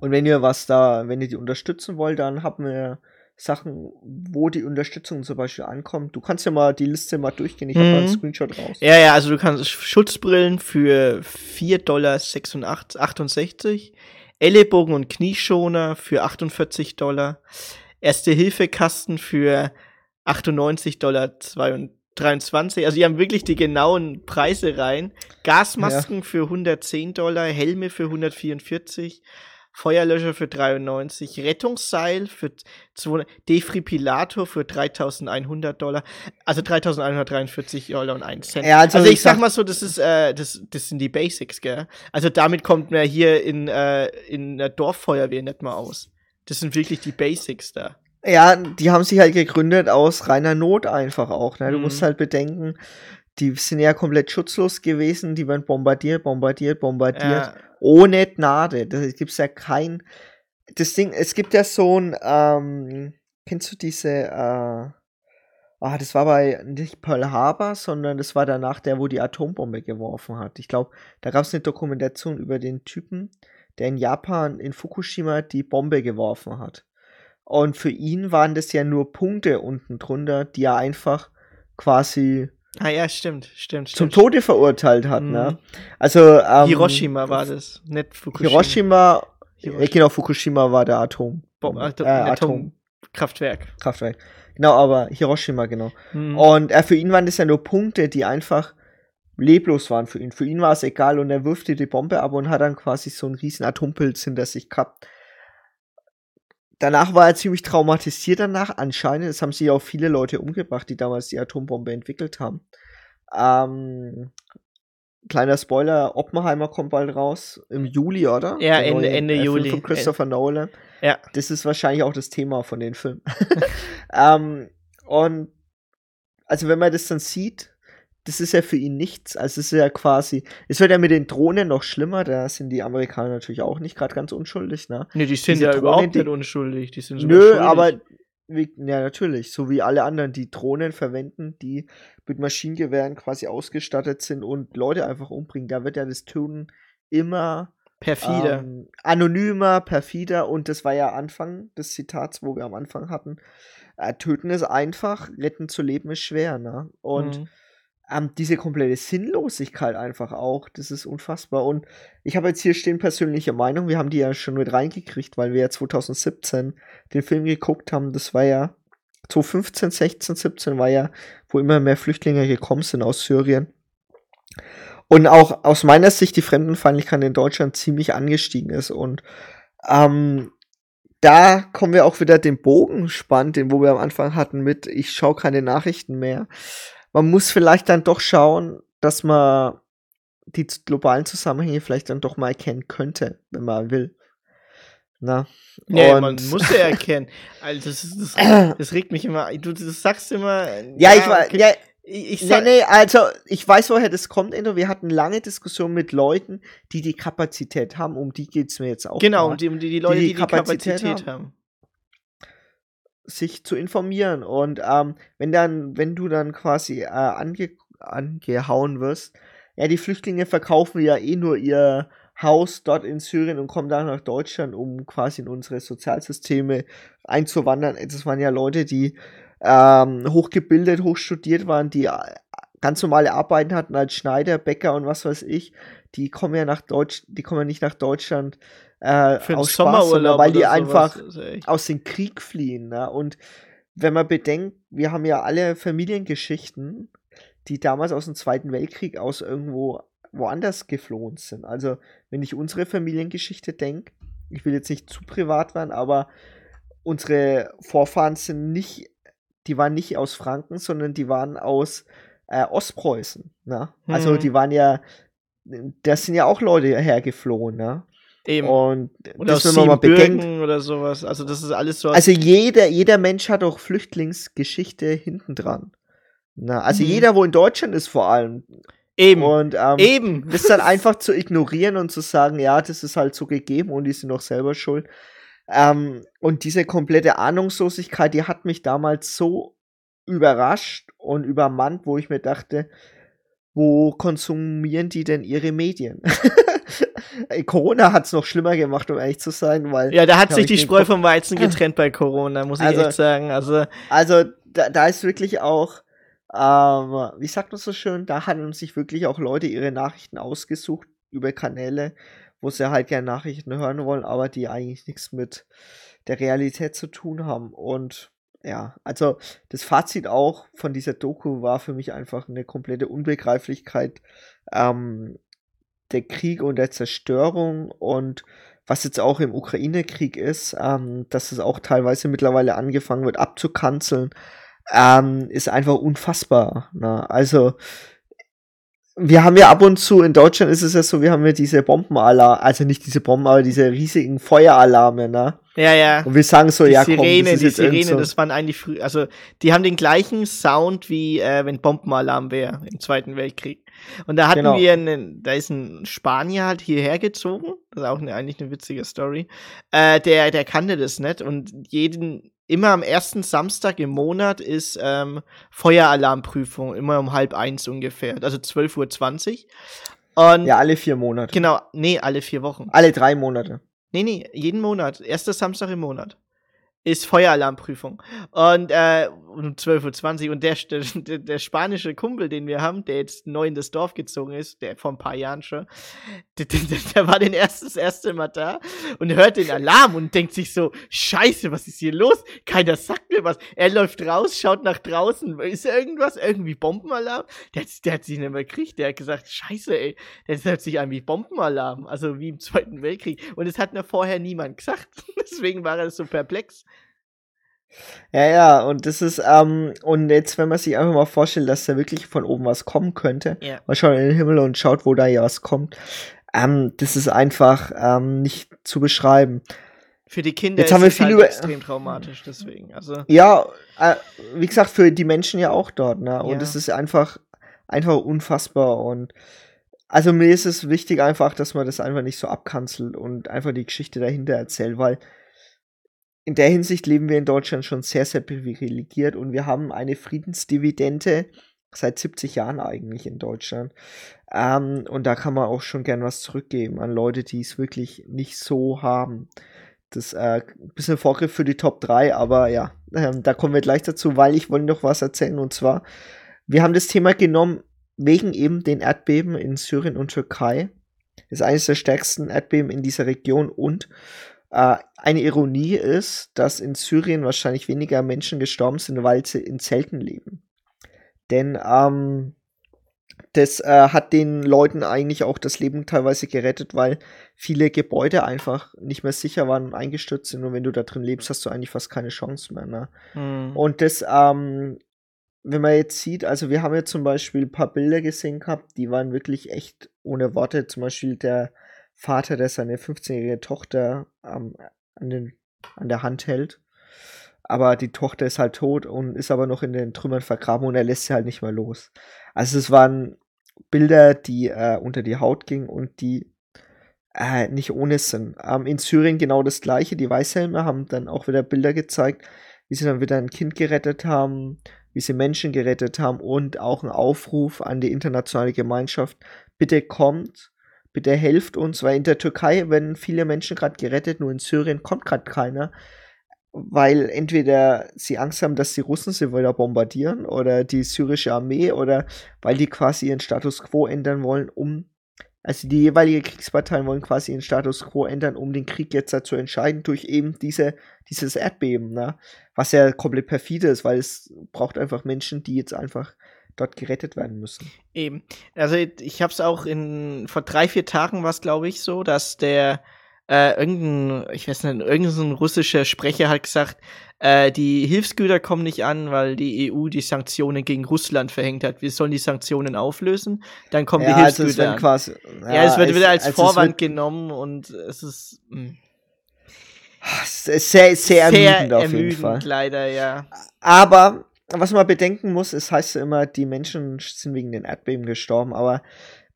und wenn ihr was da, wenn ihr die unterstützen wollt, dann haben wir Sachen, wo die Unterstützung zum Beispiel ankommt. Du kannst ja mal die Liste mal durchgehen. Ich habe mal einen Mhm. Screenshot raus. Ja, ja, also du kannst Schutzbrillen für 4,68 Dollar, Ellenbogen- und Knieschoner für 48 Dollar, Erste-Hilfe-Kasten für 98 Dollar 23. Also die haben wirklich die genauen Preise rein. Gasmasken für 110 Dollar, Helme für 144. Feuerlöscher für 93, Rettungsseil für 200, Defibrillator für 3100 Dollar, also 3143 Dollar und 1 Cent. Ja, also also, ich ich sag sag- mal so, das ist, äh, das, das sind die Basics, gell? Also damit kommt man hier in, äh, in der Dorffeuerwehr nicht mal aus. Das sind wirklich die Basics da. Ja, die haben sich halt gegründet aus reiner Not einfach auch. Ne? Du Mhm. musst halt bedenken, die sind ja komplett schutzlos gewesen, die werden bombardiert, bombardiert, bombardiert, Ja. ohne Gnade. Da gibt's ja kein. Das Ding, es gibt ja so ein, ähm, kennst du diese, äh, ah, das war bei nicht Pearl Harbor, sondern das war danach der, wo die Atombombe geworfen hat. Ich glaube, da gab's eine Dokumentation über den Typen, der in Japan, in Fukushima, die Bombe geworfen hat. Und für ihn waren das ja nur Punkte unten drunter, die er einfach quasi Ah ja, stimmt, stimmt, zum stimmt. Tode verurteilt hat. Mhm. Ne? Also ähm, Hiroshima war das, nicht Fukushima. Hiroshima, Hiroshima. Äh, genau, Fukushima war der Atom. Bom Atom äh, Atom. Atomkraftwerk. Kraftwerk. Genau, aber Hiroshima, genau. Mhm. Und äh, für ihn waren das ja nur Punkte, die einfach leblos waren für ihn. Für ihn war es egal und er wirfte die Bombe ab und hat dann quasi so einen riesen Atompilz hinter sich gehabt. Danach war er ziemlich traumatisiert danach. Anscheinend, es haben sich auch viele Leute umgebracht, die damals die Atombombe entwickelt haben. Ähm, kleiner Spoiler, Oppenheimer kommt bald raus. Im Juli, oder? Ja, Der Ende- neue, Ende äh, Film Juli. Von Christopher Nolan. Ja. Das ist wahrscheinlich auch das Thema von den Filmen. [laughs] ähm, und also wenn man das dann sieht, das ist ja für ihn nichts. Also es ist ja quasi, es wird ja mit den Drohnen noch schlimmer, da sind die Amerikaner natürlich auch nicht gerade ganz unschuldig, ne? Nee, die sind diese ja Drohnen, überhaupt nicht unschuldig. Die sind sogar Nö, schuldig. aber wie, ja natürlich, so wie alle anderen, die Drohnen verwenden, die mit Maschinengewehren quasi ausgestattet sind und Leute einfach umbringen, da wird ja das Töten immer perfide. ähm, anonymer, perfider und das war ja Anfang des Zitats, wo wir am Anfang hatten. Äh, töten ist einfach, retten zu leben ist schwer, ne? Und Mhm. Ähm, diese komplette Sinnlosigkeit einfach auch, das ist unfassbar. Und ich habe jetzt hier stehen persönliche Meinung, wir haben die ja schon mit reingekriegt, weil wir ja 2017 den Film geguckt haben. Das war ja 2015, 16, 17 war ja, wo immer mehr Flüchtlinge gekommen sind aus Syrien. Und auch aus meiner Sicht die Fremdenfeindlichkeit in Deutschland ziemlich angestiegen ist. Und ähm, da kommen wir auch wieder den Bogen spannend, den wo wir am Anfang hatten mit, ich schaue keine Nachrichten mehr. Man muss vielleicht dann doch schauen, dass man die globalen Zusammenhänge vielleicht dann doch mal erkennen könnte, wenn man will. Na? Nee, und- man muss ja erkennen. Also das, das, [coughs] das regt mich immer. Du das sagst immer. Ja, ich war, okay. ja, Ich, ich Nee, nee, also ich weiß, woher das kommt, Endo. Wir hatten lange Diskussionen mit Leuten, die die Kapazität haben. Um die geht es mir jetzt auch. Genau, um die, um die, die Leute, die die die Kapazität Kapazität, haben. Sich zu informieren. Und ähm, wenn dann, wenn du dann quasi äh, ange angehauen wirst, ja, die Flüchtlinge verkaufen ja eh nur ihr Haus dort in Syrien und kommen dann nach Deutschland, um quasi in unsere Sozialsysteme einzuwandern. Das waren ja Leute, die ähm, hochgebildet, hochstudiert waren, die äh, ganz normale Arbeiten hatten als Schneider, Bäcker und was weiß ich. Die kommen ja nach Deutsch, die kommen ja nicht nach Deutschland äh, Für aus Spaß, sondern Sommerurlaub weil die einfach aus dem Krieg fliehen. Ne? Und wenn man bedenkt, wir haben ja alle Familiengeschichten, die damals aus dem Zweiten Weltkrieg aus irgendwo woanders geflohen sind. Also, wenn ich unsere Familiengeschichte denke, ich will jetzt nicht zu privat werden, aber unsere Vorfahren sind nicht, die waren nicht aus Franken, sondern die waren aus äh, Ostpreußen. Ne? Also, Hm. die waren ja, da sind ja auch Leute hergeflohen. Ne? Eben. Und Oder das, man mal bedenkt, Siebenbürgen oder sowas. Also das ist alles so. also jeder, jeder Mensch hat auch Flüchtlingsgeschichte hinten dran. Na, also Mhm. jeder, wo in Deutschland ist vor allem. eben. Und ähm, eben. das dann [laughs] einfach zu ignorieren und zu sagen, ja, das ist halt so gegeben und die sind doch selber schuld. Ähm, und diese komplette Ahnungslosigkeit, die hat mich damals so überrascht und übermannt, wo ich mir dachte, wo konsumieren die denn ihre Medien? [laughs] Corona hat es noch schlimmer gemacht, um ehrlich zu sein, weil Ja, da hat sich ich die Spreu vom Weizen [laughs] getrennt bei Corona, muss ich Also- echt sagen. Also, Also da, da ist wirklich auch, ähm, wie sagt man so schön, da haben sich wirklich auch Leute ihre Nachrichten ausgesucht über Kanäle, wo sie halt gerne Nachrichten hören wollen, aber die eigentlich nichts mit der Realität zu tun haben. Und ja, also das Fazit auch von dieser Doku war für mich einfach eine komplette Unbegreiflichkeit ähm, der Krieg und der Zerstörung und was jetzt auch im Ukraine-Krieg ist, ähm, dass es auch teilweise mittlerweile angefangen wird abzukanzeln, ähm, ist einfach unfassbar. Ne? Also wir haben ja ab und zu, in Deutschland ist es ja so, wir haben ja diese Bombenalarme, also nicht diese Bomben, aber diese riesigen Feueralarme, ne? ja, ja. Und wir sagen so, die ja komm, Sirene, das ist die jetzt Sirene, so, das waren eigentlich früh, also die haben den gleichen Sound wie äh, wenn Bombenalarm wäre im Zweiten Weltkrieg. Und da hatten Genau. wir einen, da ist ein Spanier halt hierher gezogen, das ist auch eine, eigentlich eine witzige Story. Äh, der, der kannte das nicht und jeden, immer am ersten Samstag im Monat ist ähm, Feueralarmprüfung, immer um halb eins ungefähr, also 12.20 Uhr. Und ja, alle vier Monate. genau, nee, alle vier Wochen. Alle drei Monate. Nee, nee, jeden Monat. Erster Samstag im Monat. Ist Feueralarmprüfung. Und äh, um 12.20 Uhr. Und der, der, der spanische Kumpel, den wir haben, der jetzt neu in das Dorf gezogen ist, der vor ein paar Jahren schon, der, der, der- war den ersten, das erste Mal da und hört den Alarm und denkt sich so, scheiße, was ist hier los? Keiner sagt mir was. Er läuft raus, schaut nach draußen. Ist irgendwas? Irgendwie Bombenalarm? Der, hat- der hat sich nicht mehr gekriegt. Der hat gesagt, scheiße, ey. Das hört sich an wie Bombenalarm. Also wie im Zweiten Weltkrieg. Und es hat mir vorher niemand gesagt. [laughs] Deswegen war er so perplex. Ja, ja, und das ist, ähm, und jetzt, wenn man sich einfach mal vorstellt, dass da wirklich von oben was kommen könnte, Ja. man schaut in den Himmel und schaut, wo da ja was kommt, ähm, das ist einfach ähm, nicht zu beschreiben. Für die Kinder Jetzt haben wir viel halt über- extrem traumatisch. Deswegen. Also, Ja, äh, wie gesagt, für die Menschen ja auch dort, ne? Und Ja. es ist einfach, einfach unfassbar. Und also mir ist es wichtig einfach, dass man das einfach nicht so abkanzelt und einfach die Geschichte dahinter erzählt, weil in der Hinsicht leben wir in Deutschland schon sehr, sehr privilegiert und wir haben eine Friedensdividende seit 70 Jahren eigentlich in Deutschland. Ähm, und da kann man auch schon gern was zurückgeben an Leute, die es wirklich nicht so haben. Das äh, ein bisschen Vorgriff für die Top 3, aber ja, ähm, da kommen wir gleich dazu, weil ich wollte noch was erzählen und zwar, wir haben das Thema genommen wegen eben den Erdbeben in Syrien und Türkei. Das ist eines der stärksten Erdbeben in dieser Region und äh, eine Ironie ist, dass in Syrien wahrscheinlich weniger Menschen gestorben sind, weil sie in Zelten leben. Denn ähm, das äh, hat den Leuten eigentlich auch das Leben teilweise gerettet, weil viele Gebäude einfach nicht mehr sicher waren und eingestürzt sind. Und wenn du da drin lebst, hast du eigentlich fast keine Chance mehr. Ne? hm. Und das, ähm, wenn man jetzt sieht, also wir haben ja zum Beispiel ein paar Bilder gesehen gehabt, die waren wirklich echt ohne Worte. Zum Beispiel der Vater, der seine 15-jährige Tochter ähm, an, den, an der Hand hält. aber die Tochter ist halt tot und ist aber noch in den Trümmern vergraben und er lässt sie halt nicht mehr los. Also es waren Bilder, die äh, unter die Haut gingen und die äh, nicht ohne sind. Ähm, in Syrien genau das gleiche. Die Weißhelme haben dann auch wieder Bilder gezeigt, wie sie dann wieder ein Kind gerettet haben, wie sie Menschen gerettet haben und auch ein Aufruf an die internationale Gemeinschaft, bitte kommt, bitte helft uns, weil in der Türkei werden viele Menschen gerade gerettet, nur in Syrien kommt gerade keiner, weil entweder sie Angst haben, dass die Russen sie wieder bombardieren oder die syrische Armee oder weil die quasi ihren Status quo ändern wollen, um also die jeweilige Kriegsparteien wollen quasi ihren Status quo ändern, um den Krieg jetzt zu entscheiden durch eben diese, dieses Erdbeben, ne? Was ja komplett perfide ist, weil es braucht einfach Menschen, die jetzt einfach dort gerettet werden müssen. Eben. Also ich habe es auch in vor drei, vier Tagen war es, glaube ich, so, dass der äh, irgendein, ich weiß nicht, irgendein russischer Sprecher hat gesagt, äh, die Hilfsgüter kommen nicht an, weil die EU die Sanktionen gegen Russland verhängt hat. Wir sollen die Sanktionen auflösen, dann kommen ja, die also Hilfsgüter also quasi, ja, ja, es wird es, wieder als also Vorwand genommen und es ist mh. Hm. Ist sehr, sehr, sehr ermüdend auf jeden Fall. leider, ja. Aber was man bedenken muss, es heißt ja immer, die Menschen sind wegen den Erdbeben gestorben, aber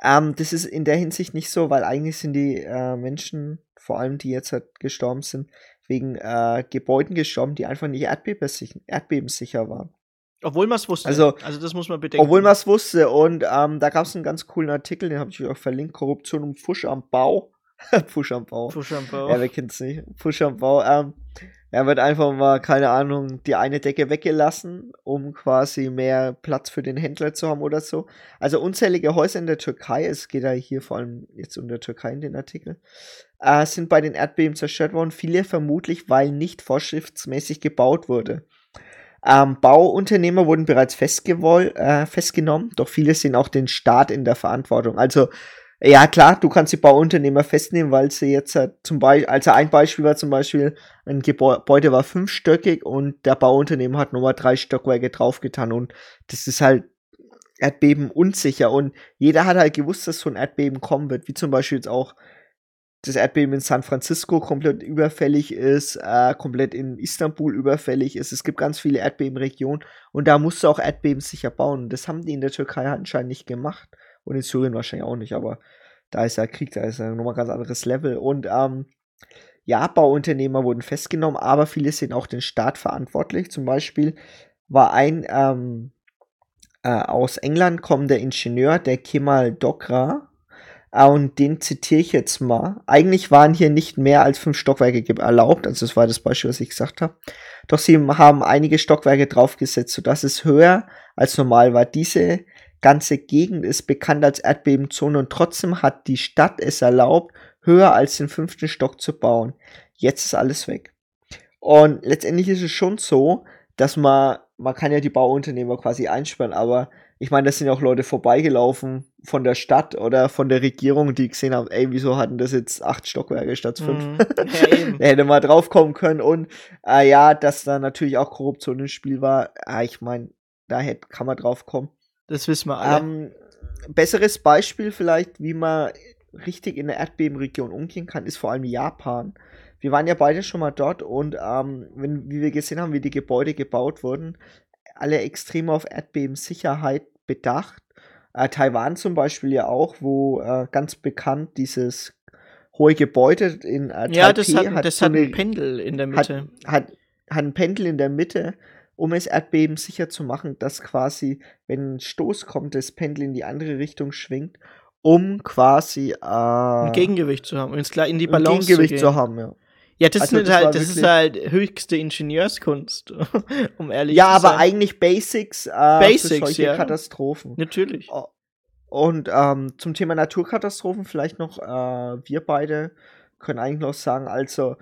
ähm, das ist in der Hinsicht nicht so, weil eigentlich sind die äh, Menschen vor allem die jetzt halt gestorben sind, wegen äh, Gebäuden gestorben, die einfach nicht erdbebensicher, erdbebensicher waren. Obwohl man es wusste. Also, also das muss man bedenken. Obwohl man es wusste. Und ähm, da gab es einen ganz coolen Artikel, den habe ich euch auch verlinkt: Korruption und Pfusch am Bau. [laughs] Pfusch am Bau. Pfusch am Bau. Ja, wer kennt es nicht? Pfusch am Bau. Ähm, er wird einfach mal, keine Ahnung, die eine Decke weggelassen, um quasi mehr Platz für den Händler zu haben oder so. Also unzählige Häuser in der Türkei, es geht ja hier vor allem jetzt um der Türkei in den Artikel, äh, sind bei den Erdbeben zerstört worden. Viele vermutlich, weil nicht vorschriftsmäßig gebaut wurde. Ähm, Bauunternehmer wurden bereits äh, festgenommen, doch viele sehen auch den Staat in der Verantwortung. Also ja, klar, du kannst die Bauunternehmer festnehmen, weil sie jetzt halt zum Beispiel, also ein Beispiel war zum Beispiel, ein Gebäude war fünfstöckig und der Bauunternehmer hat nochmal drei Stockwerke draufgetan und das ist halt Erdbeben unsicher und jeder hat halt gewusst, dass so ein Erdbeben kommen wird, wie zum Beispiel jetzt auch das Erdbeben in San Francisco komplett überfällig ist, äh, komplett in Istanbul überfällig ist. Es gibt ganz viele Erdbebenregionen und da musst du auch Erdbeben sicher bauen. Das haben die in der Türkei anscheinend nicht gemacht und in Syrien wahrscheinlich auch nicht, aber da ist ja Krieg, da ist ja nochmal ein ganz anderes Level. Und ähm, ja, Bauunternehmer wurden festgenommen, aber viele sind auch den Staat verantwortlich. Zum Beispiel war ein ähm, äh, aus England kommender Ingenieur, der Kemal Dogra, äh, und den zitiere ich jetzt mal. Eigentlich waren hier nicht mehr als fünf Stockwerke erlaubt, also das war das Beispiel, was ich gesagt habe. Doch sie haben einige Stockwerke draufgesetzt, sodass es höher als normal war. Diese ganze Gegend ist bekannt als Erdbebenzone und trotzdem hat die Stadt es erlaubt, höher als den fünften Stock zu bauen. Jetzt ist alles weg. Und letztendlich ist es schon so, dass man, man kann ja die Bauunternehmer quasi einsperren, aber ich meine, das sind ja auch Leute vorbeigelaufen von der Stadt oder von der Regierung, die gesehen haben, ey, wieso hatten das jetzt acht Stockwerke statt fünf? Mm, [laughs] ja, hätte mal draufkommen können und äh, ja, dass da natürlich auch Korruption im Spiel war, äh, ich meine, da hätte, kann man drauf kommen. Das wissen wir alle. Ähm, besseres Beispiel vielleicht, wie man richtig in der Erdbebenregion umgehen kann, ist vor allem Japan. Wir waren ja beide schon mal dort und ähm, wenn, wie wir gesehen haben, wie die Gebäude gebaut wurden, alle extrem auf Erdbebensicherheit bedacht. Äh, Taiwan zum Beispiel ja auch, wo äh, ganz bekannt dieses hohe Gebäude in äh, Ja, das hat, hat das so hat ein Pendel in der Mitte. Hat, hat, hat ein Pendel in der Mitte um es Erdbeben sicher zu machen, dass quasi, wenn ein Stoß kommt, das Pendel in die andere Richtung schwingt, um quasi äh, ein Gegengewicht zu haben, ins in die Balance ein Gegengewicht zu, zu haben, ja. Ja, das, also, das, halt, das ist halt höchste Ingenieurskunst, [laughs] um ehrlich ja, zu sein. Ja, aber eigentlich Basics, äh, Basics für solche ja. Katastrophen. Natürlich. Und ähm, zum Thema Naturkatastrophen vielleicht noch, äh, wir beide können eigentlich noch sagen, also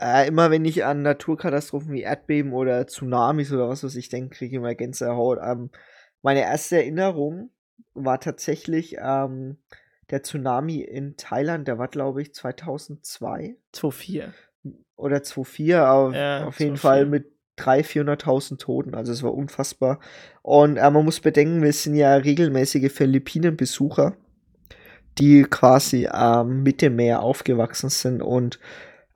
äh, immer wenn ich an Naturkatastrophen wie Erdbeben oder Tsunamis oder was weiß ich denke, kriege ich immer Gänsehaut. Ähm, meine erste Erinnerung war tatsächlich ähm, der Tsunami in Thailand, der war glaube ich 2002. 2004. Oder 2004, auf, ja, auf jeden 2004. Fall mit 300.000, 400.000 Toten. Also es war unfassbar. Und äh, man muss bedenken, wir sind ja regelmäßige Philippinen-Besucher, die quasi ähm, mit dem Meer aufgewachsen sind und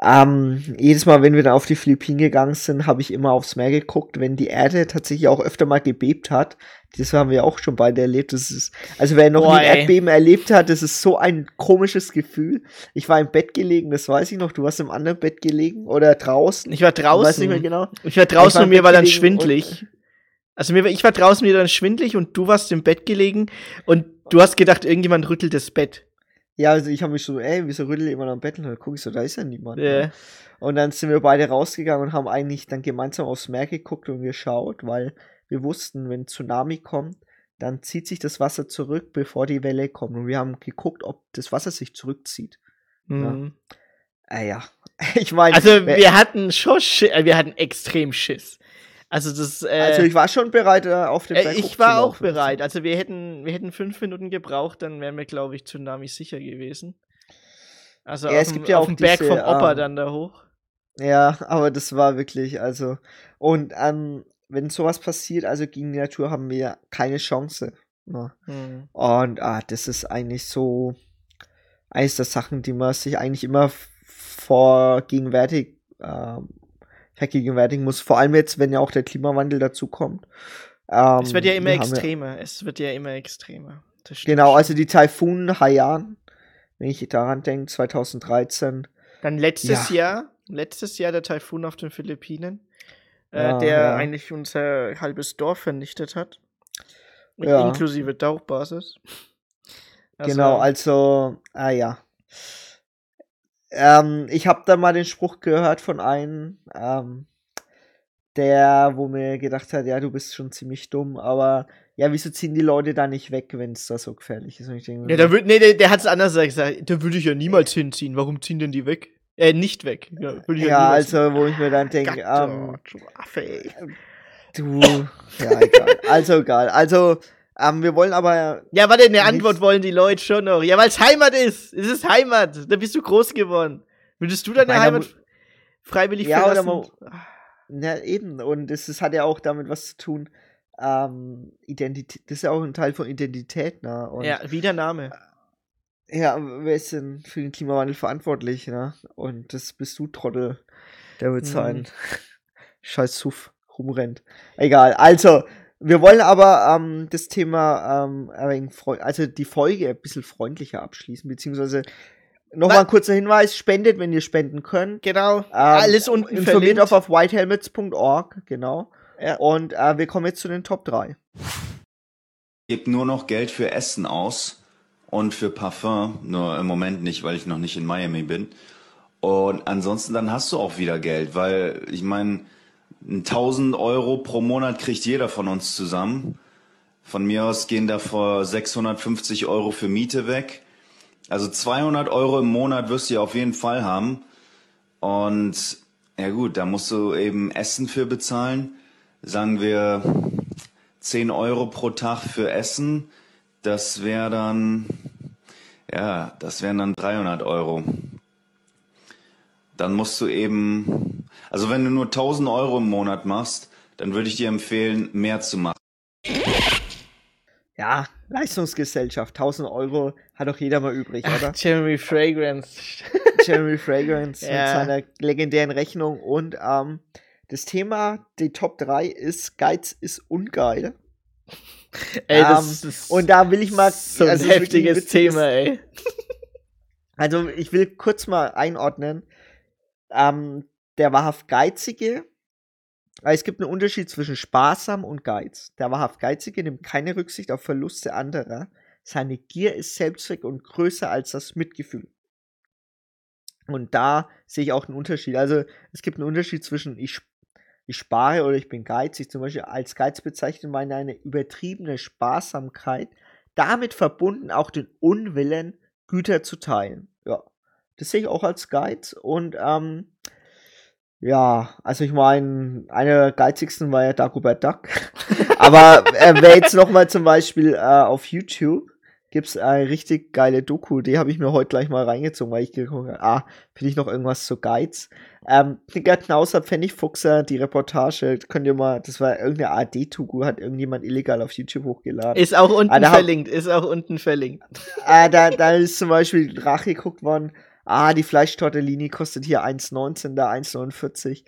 Ähm, jedes Mal, wenn wir dann auf die Philippinen gegangen sind, habe ich immer aufs Meer geguckt, wenn die Erde tatsächlich auch öfter mal gebebt hat. Das haben wir auch schon beide erlebt. Das ist, also wer noch Boah, nie ein. Erdbeben erlebt hat, das ist so ein komisches Gefühl. Ich war im Bett gelegen, das weiß ich noch. Du warst im anderen Bett gelegen oder draußen. Ich war Ich weiß draußen. nicht mehr genau. Ich war draußen Ich war und mir war dann schwindlig. Also mir war, ich war draußen mir dann schwindlig und du warst im Bett gelegen und du hast gedacht, irgendjemand rüttelt das Bett. Ja, also ich habe mich so, ey, wieso rüttelt jemand am Bett? Und dann gucke ich so, da ist ja niemand. Ja. ne? Und dann sind wir beide rausgegangen und haben eigentlich dann gemeinsam aufs Meer geguckt und geschaut, weil wir wussten, wenn Tsunami kommt, dann zieht sich das Wasser zurück, bevor die Welle kommt. Und wir haben geguckt, ob das Wasser sich zurückzieht. Mhm. Ah ja, [laughs] ich meine, Also wir hatten schon Schiss, äh, wir hatten extrem Schiss. Also das, äh, also ich war schon bereit, äh, auf den äh, ich war auch bereit. Also wir hätten, wir hätten fünf Minuten gebraucht, dann wären wir, glaube ich, Tsunami sicher gewesen. Also Ja, auf, es dem, gibt ja auf auch dem Berg vom Opa ähm, dann da hoch. Ja, aber das war wirklich, also, und ähm, wenn sowas passiert, also gegen die Natur haben wir keine Chance. Ne? Hm. Und ah, das ist eigentlich so eines der Sachen, die man sich eigentlich immer vorgegenwärtig ähm, vergegenwärtigen muss. Vor allem jetzt, wenn ja auch der Klimawandel dazu kommt. Ähm, Es wird ja immer wir extremer. Es wird ja immer extremer. Genau, also die Taifun Haiyan, wenn ich daran denke, 2013. Dann letztes Ja. Jahr, letztes Jahr der Taifun auf den Philippinen, äh, Ja, der ja. eigentlich unser halbes Dorf vernichtet hat. Ja. Inklusive Tauchbasis. Also, Genau, also, ah ja. Ähm, ich habe da mal den Spruch gehört von einem, ähm, der, wo mir gedacht hat, ja, du bist schon ziemlich dumm, aber ja, wieso ziehen die Leute da nicht weg, wenn es da so gefährlich ist? Und ich denke, Ja, da würd, nee, der, der hat es anders gesagt. Da würde ich ja niemals hinziehen. Warum ziehen denn die weg? Äh, nicht weg. Ja, ja, niemals also, wo ich mir dann hin- denke, ähm, du, ja, egal. Also, egal. Also, ähm, wir wollen aber, Ja, warte, eine Antwort wollen die Leute schon noch. Ja, weil es Heimat ist. Es ist Heimat. Da bist du groß geworden. Würdest du deine Heimat freiwillig Ja, oder verlassen? Ja, eben. Und es ist, hat ja auch damit was zu tun. Ähm, Identität, das ist ja auch ein Teil von Identität, ne? Und ja, wie der Name. ja, wer ist denn für den Klimawandel verantwortlich, ne? Und das bist du, Trottel. Der wird Mhm. sein. [laughs] Scheiß Suff rumrennt. Egal. Also, wir wollen aber ähm, das Thema, ähm, also die Folge ein bisschen freundlicher abschließen, beziehungsweise nochmal ein kurzer Hinweis, spendet, wenn ihr spenden könnt. Genau. Ähm, Alles unten Informiert verlinkt. auf, auf whitehelmets.org, genau. Ja. Und äh, wir kommen jetzt zu den Top 3. gebe nur noch Geld für Essen aus und für Parfum, nur im Moment nicht, weil ich noch nicht in Miami bin. Und ansonsten dann hast du auch wieder Geld, weil ich meine, 1000 Euro pro Monat kriegt jeder von uns zusammen. Von mir aus gehen davor 650 Euro für Miete weg. Also 200 Euro im Monat wirst du ja auf jeden Fall haben. Und ja gut, da musst du eben Essen für bezahlen. Sagen wir 10 Euro pro Tag für Essen, das wäre dann, ja, das wären dann 300 Euro. Dann musst du eben, also wenn du nur 1000 Euro im Monat machst, dann würde ich dir empfehlen, mehr zu machen. Ja, Leistungsgesellschaft, 1000 Euro hat doch jeder mal übrig, Ach, oder? Jeremy Fragrance. [laughs] Jeremy Fragrance mit Ja. seiner legendären Rechnung. Und ähm, das Thema, die Top 3 ist Geiz ist ungeil. Ey, Ähm, das ist und da will ich mal. so ein also wirklich heftiges Thema, ey. [laughs] Also ich will kurz mal einordnen. Ähm, der wahrhaft Geizige, weil es gibt einen Unterschied zwischen sparsam und Geiz. Der wahrhaft Geizige nimmt keine Rücksicht auf Verluste anderer. Seine Gier ist Selbstzweck und größer als das Mitgefühl. Und da sehe ich auch einen Unterschied. Also es gibt einen Unterschied zwischen ich, ich spare oder ich bin geizig. Zum Beispiel als Geiz bezeichnet man eine übertriebene Sparsamkeit, damit verbunden auch den Unwillen, Güter zu teilen. Ja, das sehe ich auch als Geiz. Und ähm, ja, also ich meine, einer der geizigsten war ja Dagobert Duck. [laughs] Aber äh, wer jetzt noch mal zum Beispiel äh, auf YouTube gibt's eine richtig geile Doku, die habe ich mir heute gleich mal reingezogen, weil ich geguckt habe, ah, finde ich noch irgendwas zu Geiz. Ähm, Knicker Knauser, Pfennigfuchser, die Reportage, könnt ihr mal, das war irgendeine AD-Doku, hat irgendjemand illegal auf YouTube hochgeladen. Ist auch unten Ah, da hab- verlinkt, ist auch unten verlinkt. äh, da, da ist zum Beispiel Drache geguckt worden, Ah, die Fleischtortellini kostet hier 1,19, da 1,49.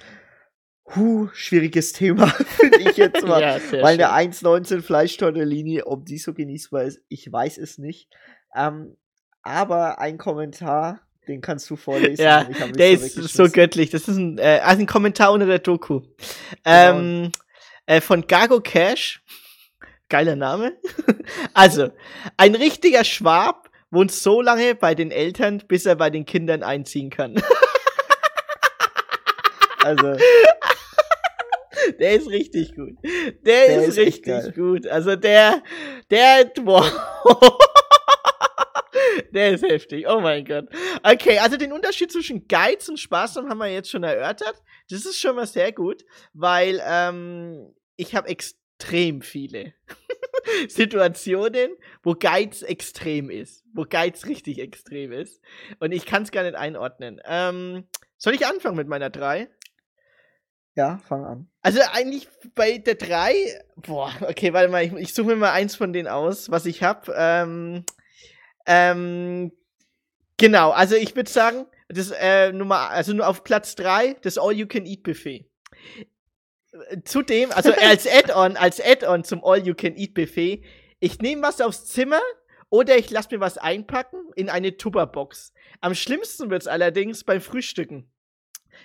Huh, schwieriges Thema, [laughs] finde ich jetzt [laughs] mal. Ja, Weil schön. eine 1,19 Fleischtortellini, ob die so genießbar ist, ich weiß es nicht. Ähm, aber ein Kommentar, den kannst du vorlesen. Ja, der ist so göttlich. Das ist ein, äh, also ein Kommentar unter der Doku. Ähm, äh, von Gago Cash. Geiler Name. [laughs] also, ein richtiger Schwab wohnt so lange bei den Eltern, bis er bei den Kindern einziehen kann. [laughs] Also, Der ist richtig gut. Der, Der ist, ist richtig gut. Also der, der, boah. [laughs] Der ist heftig. Oh mein Gott. Okay, also den Unterschied zwischen Geiz und Spaß haben wir jetzt schon erörtert. Das ist schon mal sehr gut, weil ähm, ich habe extrem viele [laughs] Situationen, wo Geiz extrem ist, wo Geiz richtig extrem ist. Und ich kann es gar nicht einordnen. Ähm, soll ich anfangen mit meiner drei? ja, fang an. Also eigentlich bei der 3, boah, okay, warte mal, ich, ich suche mir mal eins von denen aus, was ich habe. Ähm, ähm, genau, also ich würde sagen, das äh, Nummer, also nur auf Platz 3, das All-You-Can-Eat-Buffet. Äh, Zudem, also als Add-on, als Add-on zum All-You-Can-Eat-Buffet, ich nehme was aufs Zimmer oder ich lasse mir was einpacken in eine Tupperbox. Am schlimmsten wird's allerdings beim Frühstücken.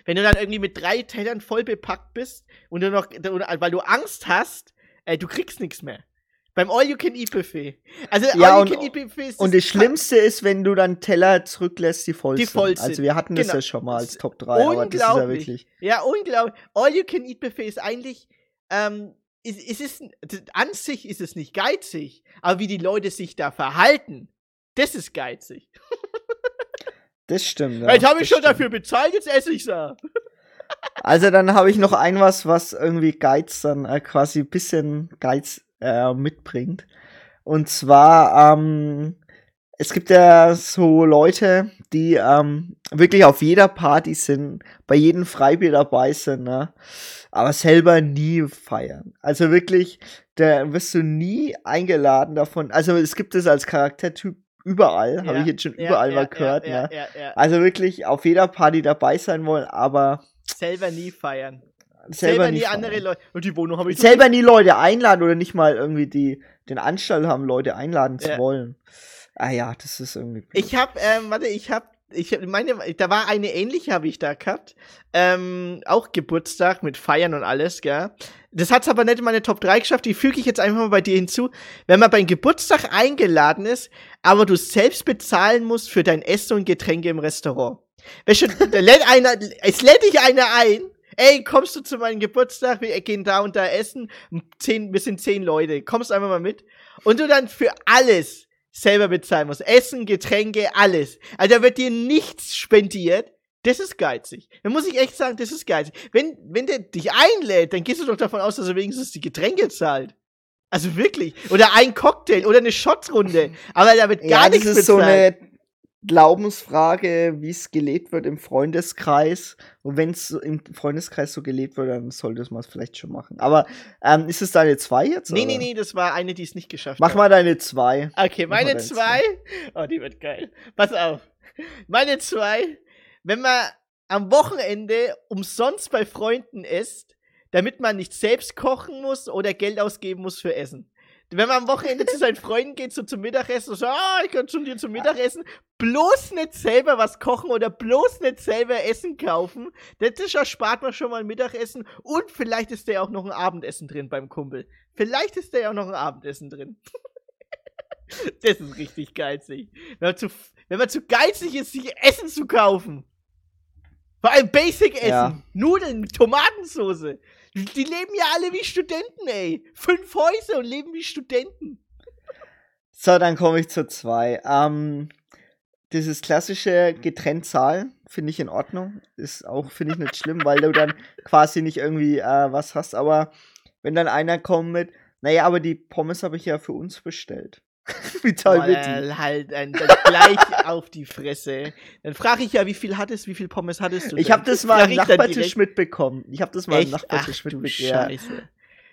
Wenn du dann irgendwie mit drei Tellern voll bepackt bist und du noch, weil du Angst hast, äh, du kriegst nichts mehr. Beim All-You-Can-Eat-Buffet. Also Ja, All-You-Can-Eat-Buffet ist Und das Schlimmste ist, wenn du dann Teller zurücklässt, die voll Die sind. voll sind. Also wir hatten das Genau. ja schon mal Das als Top 3, aber das ist ja unglaublich. wirklich. Ja, unglaublich. All-You-Can-Eat-Buffet ist eigentlich, ähm, es, es ist, an sich ist es nicht geizig, aber wie die Leute sich da verhalten, das ist geizig. [laughs] Das stimmt. Ja, jetzt habe ich das schon stimmt. dafür bezahlt, jetzt esse ich's da. Also dann habe ich noch ein was, was irgendwie Geiz dann äh, quasi ein bisschen Geiz äh, mitbringt. Und zwar, ähm, es gibt ja so Leute, die ähm, wirklich auf jeder Party sind, bei jedem Freibier dabei sind, ne? aber selber nie feiern. Also wirklich, da wirst du nie eingeladen davon. Also es gibt es als Charaktertyp überall, habe Ja, ich jetzt schon ja, überall ja, mal gehört. Ne? Also wirklich auf jeder Party dabei sein wollen, aber Selber nie feiern. Selber, Selber, nie andere Leute. Und die Wohnung habe ich selber nie Leute einladen oder nicht mal irgendwie die den Anstalt haben, Leute einladen zu Ja. wollen. Ah ja, das ist irgendwie. blöd. Ich hab, ähm, warte, ich hab, ich hab- meine, da war eine ähnliche habe ich da gehabt. Ähm, auch Geburtstag mit Feiern und alles, gell. Das hat's aber nicht in meine Top 3 geschafft, die füge ich jetzt einfach mal bei dir hinzu. Wenn man beim Geburtstag eingeladen ist, aber du selbst bezahlen musst für dein Essen und Getränke im Restaurant. Weißt du, da lädt einer, [laughs] es lädt dich einer ein, ey, kommst du zu meinem Geburtstag, wir gehen da und da essen, zehn, wir sind zehn Leute, kommst einfach mal mit. Und du dann für alles selber bezahlen musst. Essen, Getränke, alles. Also da wird dir nichts spendiert. Das ist geizig. Da muss ich echt sagen, das ist geizig. Wenn, wenn der dich einlädt, dann gehst du doch davon aus, dass er wenigstens die Getränke zahlt. Also wirklich. Oder ein Cocktail oder eine Shotrunde. Aber da wird gar ja, nichts ist so bezahlt. eine Glaubensfrage, wie es gelebt wird im Freundeskreis. Und wenn es im Freundeskreis so gelebt wird, dann sollte man es vielleicht schon machen. Aber ähm, ist es deine zwei jetzt? Nee, oder? nee, nee, das war eine, die es nicht geschafft Mach hat. mal deine zwei. Okay, Mach meine deine zwei. Oh, die wird geil. Pass auf. Meine zwei, wenn man am Wochenende umsonst bei Freunden isst, damit man nicht selbst kochen muss oder Geld ausgeben muss für Essen. Wenn man am Wochenende zu seinen Freunden geht, so zum Mittagessen, so, ah, ich kann schon dir zum Mittagessen, bloß nicht selber was kochen oder bloß nicht selber Essen kaufen. Das erspart man schon mal ein Mittagessen und vielleicht ist da ja auch noch ein Abendessen drin beim Kumpel. Vielleicht ist da ja auch noch ein Abendessen drin. [laughs] Das ist richtig geizig. Wenn man zu, wenn man zu geizig ist, sich Essen zu kaufen. Vor allem Basic-Essen. Ja. Nudeln mit Tomatensauce. Die, leben ja alle wie Studenten, ey. Fünf Häuser und leben wie Studenten. So, dann komme ich zur zwei. Ähm, dieses klassische getrennt zahlen finde ich in Ordnung. Ist auch, finde ich, nicht schlimm, weil du dann quasi nicht irgendwie äh, was hast. Aber wenn dann einer kommt mit, naja, aber die Pommes habe ich ja für uns bestellt. Wie toll wird die? Mal halt ein, dann gleich [laughs] auf die Fresse. Dann frage ich ja, wie viel hattest, wie viel Pommes hattest du? Ich habe das mal am Nachbartisch mitbekommen. Ich habe das mal am? Nachbartisch mitbekommen. Ja.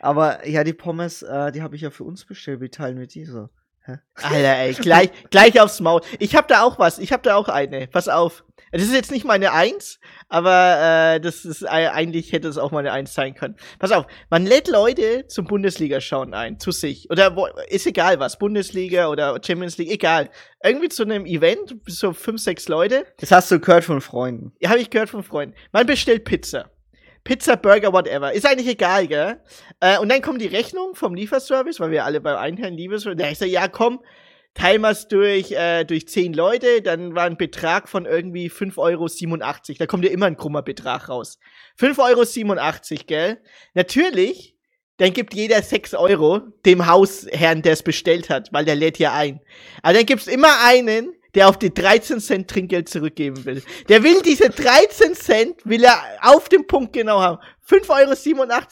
Aber ja, die Pommes, äh, die habe ich ja für uns bestellt. Wie teilen wir die so? Alter, ey, gleich, [laughs] gleich aufs Maul. Ich hab da auch was. Ich hab da auch eine. Pass auf. Das ist jetzt nicht meine Eins, aber äh, das ist äh, eigentlich hätte es auch meine Eins sein können. Pass auf, man lädt Leute zum Bundesliga-Schauen ein, zu sich. Oder wo, ist egal was, Bundesliga oder Champions League, egal. Irgendwie zu einem Event, so fünf, sechs Leute. Das hast du gehört von Freunden. Ja, habe ich gehört von Freunden. Man bestellt Pizza. Pizza, Burger, whatever. Ist eigentlich egal, gell? Äh, und dann kommt die Rechnung vom Lieferservice, weil wir alle beim Einherrn Lieferservice. Da ich so, ja, komm, teilen wir es durch, äh, durch zehn Leute, dann war ein Betrag von irgendwie 5,87 Euro. Da kommt ja immer ein krummer Betrag raus. 5,87 Euro, gell? Natürlich, dann gibt jeder 6 Euro dem Hausherrn, der es bestellt hat, weil der lädt ja ein. Aber dann gibt's immer einen, der auf die 13 Cent Trinkgeld zurückgeben will. Der will diese 13 Cent, will er auf dem Punkt genau haben. 5,87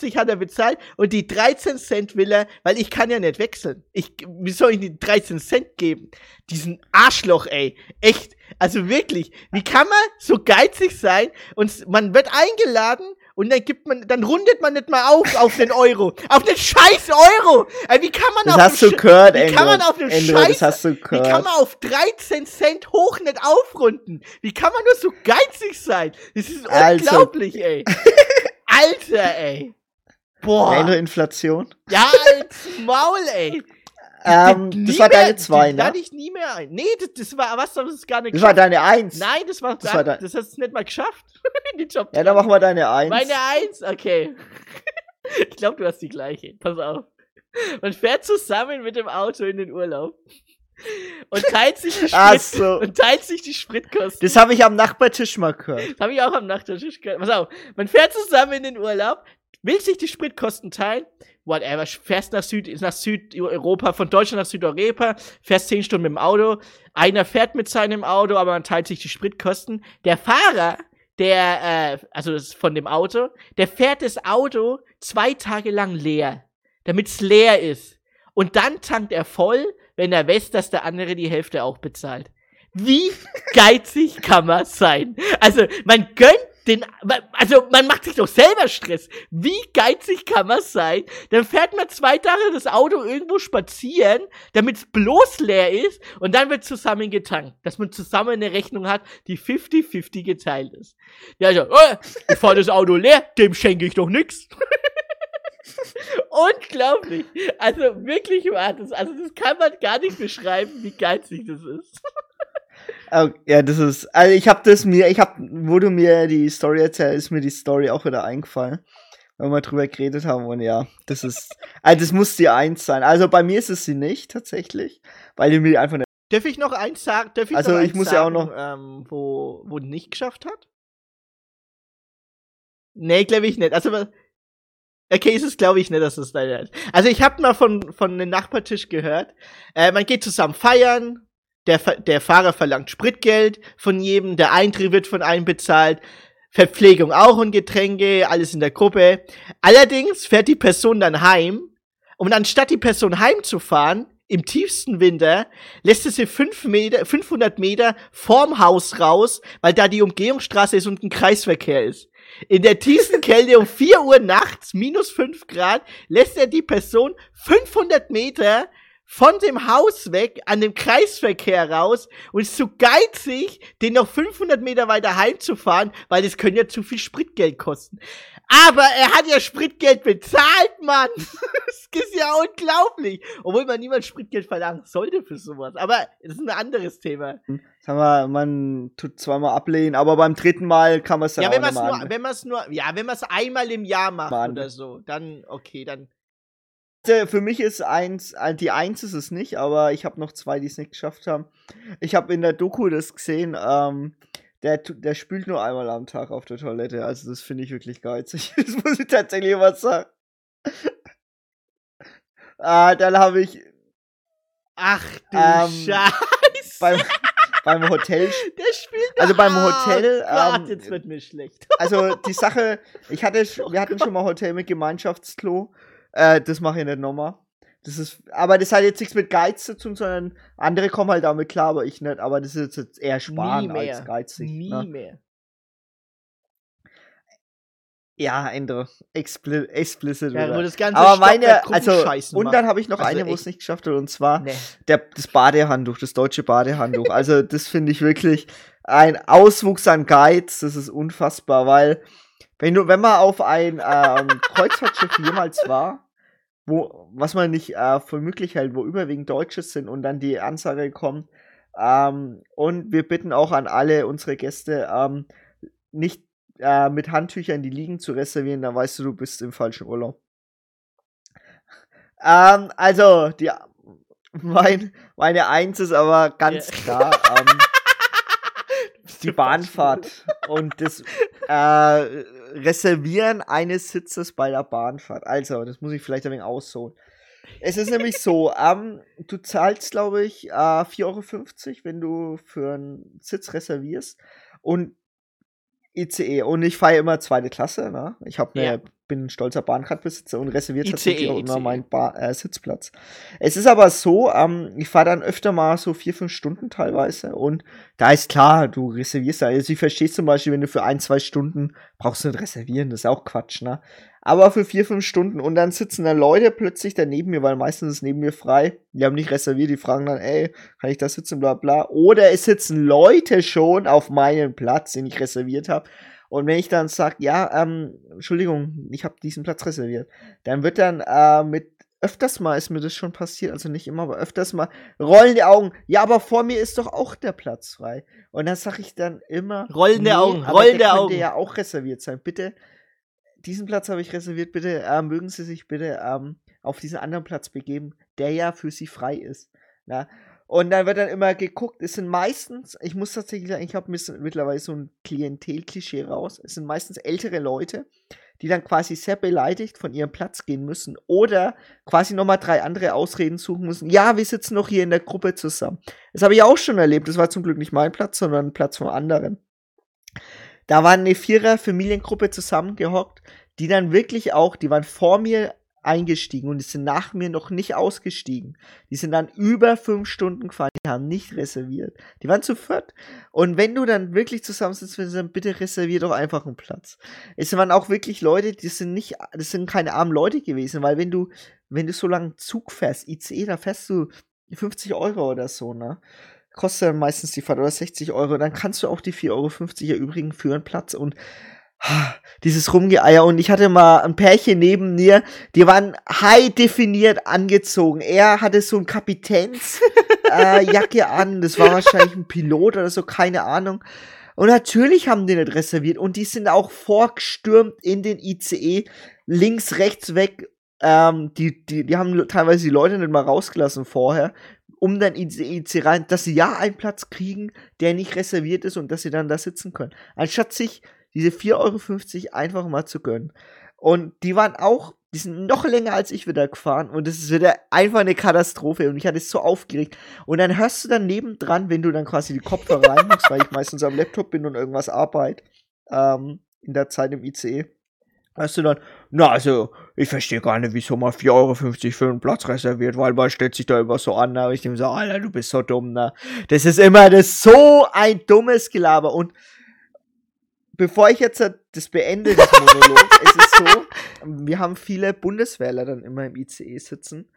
Euro hat er bezahlt und die 13 Cent will er, weil ich kann ja nicht wechseln. Ich, wie soll ich die 13 Cent geben? Diesen Arschloch, ey. Echt. Also wirklich. Wie kann man so geizig sein und man wird eingeladen und dann gibt man, dann rundet man nicht mal auf auf den Euro. Auf den scheiß Euro! Ey, wie kann man Das auf hast du gehört, Wie Endo. kann man auf den Endo, scheiß das hast du Wie kann gehört. man auf 13 Cent hoch nicht aufrunden? Wie kann man nur so geizig sein? Das ist Also- unglaublich, ey. [laughs] Alter, ey. Boah. Inflation. Ja, als Maul, ey. Ähm, das war mehr- deine zwei, die lade ne? ich nie mehr ein. Nee, das, das war, was, das ist gar nicht Das war deine eins. Nein, das war, Das war das, dein- hast du nicht mal geschafft. [laughs] die Job Ja, dann machen wir deine eins. Meine Eins, okay. [laughs] ich glaube, du hast die gleiche. Pass auf. Man fährt zusammen mit dem Auto in den Urlaub und teilt sich die, [laughs] Sprit so. und teilt sich die Spritkosten. Das habe ich am Nachbartisch mal gehört. Das habe ich auch am Nachttisch gehört. Pass auf, man fährt zusammen in den Urlaub, will sich die Spritkosten teilen, whatever, fährst nach, Süd, nach Südeuropa, von Deutschland nach Südeuropa, fährst 10 Stunden mit dem Auto, einer fährt mit seinem Auto, aber man teilt sich die Spritkosten. Der Fahrer, der, äh, also das ist von dem Auto, der fährt das Auto zwei Tage lang leer, damit's leer ist. Und dann tankt er voll, wenn er weiß, dass der andere die Hälfte auch bezahlt. Wie geizig kann man sein? Also, man gönnt den, also, man macht sich doch selber Stress. Wie geizig kann man sein? Dann fährt man zwei Tage das Auto irgendwo spazieren, damit es bloß leer ist und dann wird zusammen getankt. Dass man zusammen eine Rechnung hat, die 50-50 geteilt ist. Ja, also, äh, ich fahr das Auto leer, dem schenke ich doch nix. [laughs] Unglaublich. Also wirklich war das. Also das kann man gar nicht beschreiben, wie geizig das ist. [laughs] Oh, ja, das ist. Also ich habe das mir, ich habe, wo du mir die Story erzählt, ist mir die Story auch wieder eingefallen, weil wir drüber geredet haben und ja, das ist, also das muss die eins sein. Also bei mir ist es sie nicht tatsächlich, weil die mir einfach nicht. Darf ich noch eins sagen? Darf ich Also, noch ich muss ja auch sagen, noch- ähm, wo, wo nicht geschafft hat? Nee, glaube ich nicht. Also, okay, ist es glaube ich nicht, dass es leider ist. Also, ich habe mal von, von einem Nachbartisch gehört, äh, man geht zusammen feiern, der, der Fahrer verlangt Spritgeld von jedem, der Eintritt wird von einem bezahlt, Verpflegung auch und Getränke, alles in der Gruppe. Allerdings fährt die Person dann heim und anstatt die Person heimzufahren, im tiefsten Winter, lässt es sie fünf Meter, 500 Meter vorm Haus raus, weil da die Umgehungsstraße ist und ein Kreisverkehr ist. In der tiefsten [laughs] Kälte um 4 Uhr nachts, minus 5 Grad, lässt er die Person 500 Meter von dem Haus weg an dem Kreisverkehr raus und ist zu geizig, den noch 500 Meter weiter heimzufahren, weil das können ja zu viel Spritgeld kosten. Aber er hat ja Spritgeld bezahlt, Mann. [laughs] das ist ja unglaublich. Obwohl man niemand Spritgeld verlangen sollte für sowas. Aber das ist ein anderes Thema. Sagen wir, man tut zweimal ablehnen, aber beim dritten Mal kann man es dann Ja, auch wenn man es nur, an. wenn man es nur, ja, wenn man es einmal im Jahr macht Mal an- oder so, dann, okay, dann. Also, Für mich ist eins, äh, die eins ist es nicht, aber ich habe noch zwei, die es nicht geschafft haben. Ich habe in der Doku das gesehen, ähm, der, der spült nur einmal am Tag auf der Toilette. Also das finde ich wirklich geizig. [laughs] Das muss ich tatsächlich was sagen. ah, dann habe ich Ach du Ähm, Scheiße. beim, beim Hotel, [laughs] Der spielt also beim Hotel, Gott, ähm, jetzt wird mir schlecht. also die Sache, ich hatte, wir hatten schon mal Hotel mit Gemeinschaftsklo. Äh, das mache ich nicht nochmal. Das ist, aber das hat jetzt nichts mit Geiz zu tun, sondern andere kommen halt damit klar, aber ich nicht. Aber das ist jetzt eher sparen als geizig. Nie ne? mehr. Ja, Ende. Expli explicit. Ja, das ganze Aber meine, also, und dann habe ich noch Also eine, wo es nicht geschafft hat, und zwar Nee. der, das Badehandtuch, das deutsche Badehandtuch. Also, das finde ich wirklich ein Auswuchs an Geiz. Das ist unfassbar, weil, wenn du, wenn man auf ein ähm, Kreuzfahrtschiff jemals war, wo, was man nicht äh, für möglich hält, wo überwiegend Deutsche sind und dann die Ansage kommt, ähm, und wir bitten auch an alle unsere Gäste, ähm, nicht äh, mit Handtüchern die Liegen zu reservieren, dann weißt du, du bist im falschen Urlaub. Ähm, also, die, mein, meine Eins ist aber ganz klar ähm, [laughs] die Bahnfahrt und das äh, Reservieren eines Sitzes bei der Bahnfahrt. Also, das muss ich vielleicht ein wenig ausholen. Es ist nämlich so, [laughs] ähm, du zahlst, glaube ich, äh, 4,50 Euro, wenn du für einen Sitz reservierst. Und ICE. Und ich fahre immer zweite Klasse, ne? Ich hab ne, Ja. bin ein stolzer Bahncardbesitzer und reserviert ICE, tatsächlich auch immer ICE. meinen ba äh, Sitzplatz. Es ist aber so, ähm, ich fahre dann öfter mal so vier, fünf Stunden teilweise und da ist klar, du reservierst da. Also ich verstehe zum Beispiel, wenn du für ein, zwei Stunden brauchst du nicht reservieren, das ist auch Quatsch, ne? Aber für vier, fünf Stunden und dann sitzen da Leute plötzlich da neben mir, weil meistens ist neben mir frei. Die haben nicht reserviert, die fragen dann, ey, kann ich da sitzen, bla bla. Oder es sitzen Leute schon auf meinem Platz, den ich reserviert habe. Und wenn ich dann sage, ja, ähm, Entschuldigung, ich habe diesen Platz reserviert, dann wird dann äh, mit öfters mal ist mir das schon passiert, also nicht immer, aber öfters mal rollen die Augen. Ja, aber vor mir ist doch auch der Platz frei. Und dann sage ich dann immer, Rollende Augen, aber rollende der könnte Augen. ja auch reserviert sein. Bitte, diesen Platz habe ich reserviert. Bitte äh, mögen Sie sich bitte ähm, auf diesen anderen Platz begeben, der ja für Sie frei ist. Na? Und dann wird dann immer geguckt. Es sind meistens, ich muss tatsächlich sagen, ich habe mittlerweile so ein Klientelklischee raus. Es sind meistens ältere Leute, die dann quasi sehr beleidigt von ihrem Platz gehen müssen oder quasi nochmal drei andere Ausreden suchen müssen. Ja, wir sitzen noch hier in der Gruppe zusammen. Das habe ich auch schon erlebt. Das war zum Glück nicht mein Platz, sondern ein Platz von anderen. Da war eine Vierer-Familiengruppe zusammengehockt, die dann wirklich auch, die waren vor mir eingestiegen und die sind nach mir noch nicht ausgestiegen. Die sind dann über fünf Stunden gefahren, die haben nicht reserviert. Die waren zu viert. Und wenn du dann wirklich zusammensitzt, dann bitte reservier doch einfach einen Platz. Es waren auch wirklich Leute, die sind nicht, das sind keine armen Leute gewesen, weil wenn du, wenn du so lange Zug fährst, ICE, da fährst du 50 Euro oder so, ne? Kostet dann meistens die Fahrt oder 60 Euro, dann kannst du auch die 4,50 Euro erübrigen für einen Platz und dieses Rumgeeier und ich hatte mal ein Pärchen neben mir, die waren high definiert angezogen. Er hatte so ein Kapitänsjacke äh, an, das war wahrscheinlich ein Pilot oder so, keine Ahnung. Und natürlich haben die nicht reserviert und die sind auch vorgestürmt in den ICE, links, rechts weg. Ähm, die, die, die haben teilweise die Leute nicht mal rausgelassen vorher, um dann in die ICE rein, dass sie ja einen Platz kriegen, der nicht reserviert ist und dass sie dann da sitzen können. Anstatt sich diese 4,50 Euro einfach mal zu gönnen. Und die waren auch, die sind noch länger als ich wieder gefahren und das ist wieder einfach eine Katastrophe und ich hatte es so aufgeregt. Und dann hörst du dann nebendran, wenn du dann quasi die Kopfhörer reinmachst, weil ich meistens am Laptop bin und irgendwas arbeite, ähm, in der Zeit im ICE, hörst du dann, na also, ich verstehe gar nicht, wieso mal 4,50 Euro für einen Platz reserviert, weil man stellt sich da immer so an, na, ich denke so, Alter, du bist so dumm, na. Das ist immer das so ein dummes Gelaber und bevor ich jetzt das beende, das Monolog, [laughs] es ist so, wir haben viele Bundeswähler dann immer im ICE sitzen,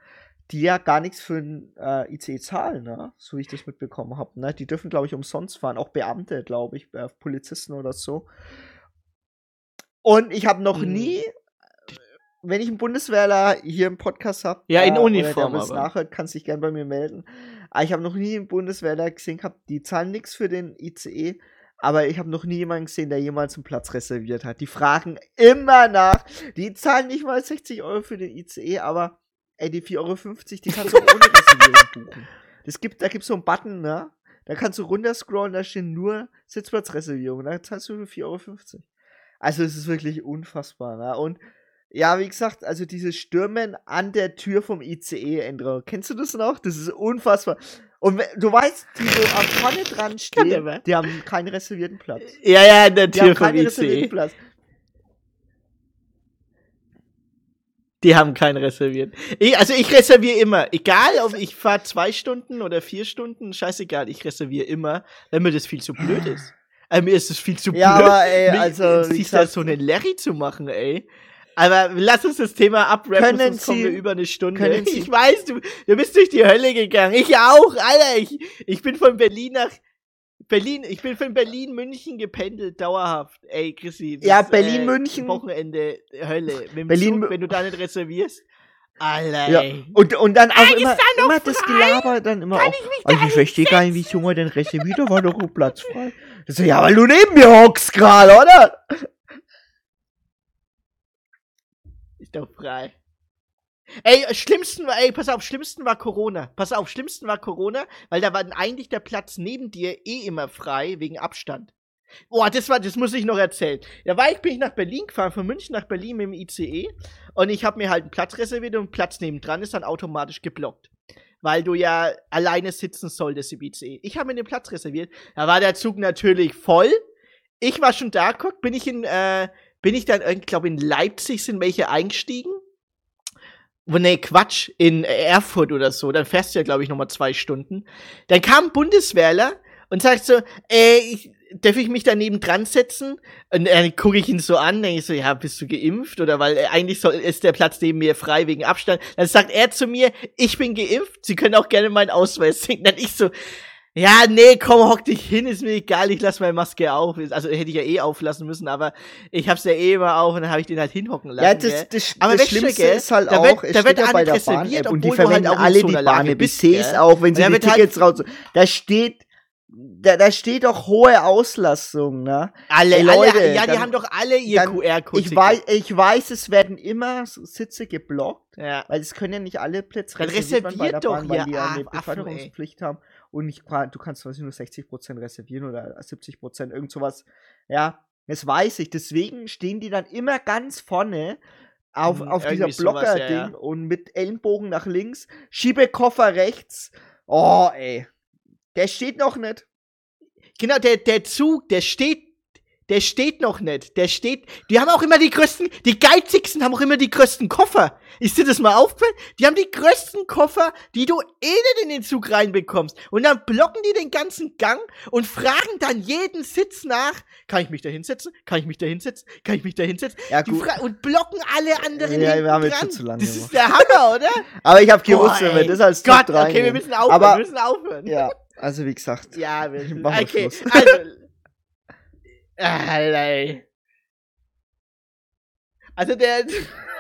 die ja gar nichts für ein äh, ICE zahlen, ne? so wie ich das mitbekommen habe. Ne? Die dürfen, glaube ich, umsonst fahren, auch Beamte, glaube ich, äh, Polizisten oder so. Und ich habe noch Hm. nie, wenn ich einen Bundeswehrler hier im Podcast habe, Ja, in äh, Uniform was aber. nachhört, kann sich gern bei mir melden. Aber ich habe noch nie einen Bundeswehrler gesehen gehabt, die zahlen nichts für den ICE, aber ich habe noch nie jemanden gesehen, der jemals einen Platz reserviert hat. Die fragen immer nach. Die zahlen nicht mal 60 Euro für den ICE, aber ey, die 4,50 Euro, die kannst du auch ohne [laughs] Reservierung buchen. Das gibt, da gibt's so einen Button, ne? Da kannst du runterscrollen, da stehen nur Sitzplatzreservierung. Da zahlst du nur 4,50 Euro. Also es ist wirklich unfassbar, ne? Und ja, wie gesagt, also dieses Stürmen an der Tür vom ICE, Endro. Kennst du das noch? Das ist unfassbar. Und du weißt, die so am vorne dran stehen, die haben keinen reservierten Platz. Ja, ja, in der Die haben Tür vom keinen reservierten ICE. Platz. Die haben keinen reserviert. Ich, also ich reserviere immer. Egal, ob ich fahre zwei Stunden oder vier Stunden, scheißegal, ich reserviere immer, wenn mir das viel zu blöd ist. Äh, mir ist es viel zu Ja, blöd, aber, ey, also, wie sich da so einen Larry zu machen, ey. Aber lass uns das Thema abrappen, sonst kommen wir Sie- über eine Stunde. können [laughs] Sie- ich weiß, du, du bist durch die Hölle gegangen. Ich auch, Alter. Ich, ich bin von Berlin nach Berlin, ich bin von Berlin, München gependelt, dauerhaft. Ey, Chrissy. das, Ja, Berlin, äh, München. Wochenende, Hölle. Berlin, Zug, wenn du da nicht reservierst. Alter, Ja. Und, und dann auch Ah, immer, da immer das? Gelaber, dann immer auch. ich Also ich verstehe gar nicht, wieso man denn reserviert, da war doch Platz frei. Ist ja, weil du neben mir hockst gerade, oder? Ist doch frei. Ey, schlimmsten war, ey, pass auf, schlimmsten war Corona. Pass auf, schlimmsten war Corona, weil da war eigentlich der Platz neben dir eh immer frei, wegen Abstand. Boah, das war, das muss ich noch erzählen. Da war ich, bin ich nach Berlin gefahren, von München nach Berlin mit dem ICE und ich habe mir halt einen Platz reserviert und Platz nebendran ist dann automatisch geblockt. Weil du ja alleine sitzen solltest im ICE. Ich habe mir den Platz reserviert. Da war der Zug natürlich voll. Ich war schon da, guck, bin ich in, äh, bin ich dann, ich glaube, in Leipzig sind welche eingestiegen. Wo, nee, Quatsch, in Erfurt oder so. Dann fährst du ja, glaube ich, nochmal zwei Stunden. Dann kam ein Bundeswehrler und sagt so, äh, ich, darf ich mich daneben dran setzen? Und dann gucke ich ihn so an, denke ich so, ja, bist du geimpft? Oder weil äh, eigentlich soll, ist der Platz neben mir frei wegen Abstand. Dann sagt er zu mir, ich bin geimpft, Sie können auch gerne meinen Ausweis sehen. Dann ich so, ja, nee, komm, hock dich hin, ist mir egal, ich lass meine Maske auf. Also hätte ich ja eh auflassen müssen, aber ich hab's ja eh immer auf und dann habe ich den halt hinhocken lassen. Ja, das, das, Aber das Schlimmste gell, ist halt da auch, wird- da wird ja bei der Bahn-App und die halt verwenden auch in alle die Bahn-App. Gell? auch, wenn sie die halt- Tickets raus... Da steht... Da, da steht doch hohe Auslastung, ne? Alle, Ey, Leute, alle, ja, die dann- haben doch alle ihr QR-Code. Ich weiß, ich weiß, es werden immer Sitze geblockt, Ja. weil es können ja nicht alle Plätze Dann reserviert doch, Bahn, weil die ja eine. Beförderungspflicht haben. Und ich, du kannst weiß ich, nur 60% reservieren oder 70%, irgend sowas. Ja, das weiß ich. Deswegen stehen die dann immer ganz vorne auf, Hm, auf dieser Blocker-Ding ja, ja. und mit Ellenbogen nach links, Schiebekoffer rechts. Oh, ey. Der steht noch nicht. Genau, der, der Zug, der steht, der steht noch nicht. Der steht, die haben auch immer die größten, die geizigsten haben auch immer die größten Koffer. Ist dir das mal aufgefallen? Die haben die größten Koffer, die du eh nicht in den Zug reinbekommst. Und dann blocken die den ganzen Gang und fragen dann jeden Sitz nach, kann ich mich da hinsetzen? Kann ich mich da hinsetzen? Kann ich mich da hinsetzen? Ja, gut. und blocken alle anderen Ja, wir haben jetzt dran. schon zu lange Das ist gemacht. der Hammer, oder? [laughs] Aber ich habe gewusst, Boah, wenn wir das als Gott, Top okay, wir müssen aufhören, Aber- wir müssen aufhören. Ja, also wie gesagt. Ja, [laughs] wir Machen wir okay. Schluss. Also, [laughs] ey. Also der.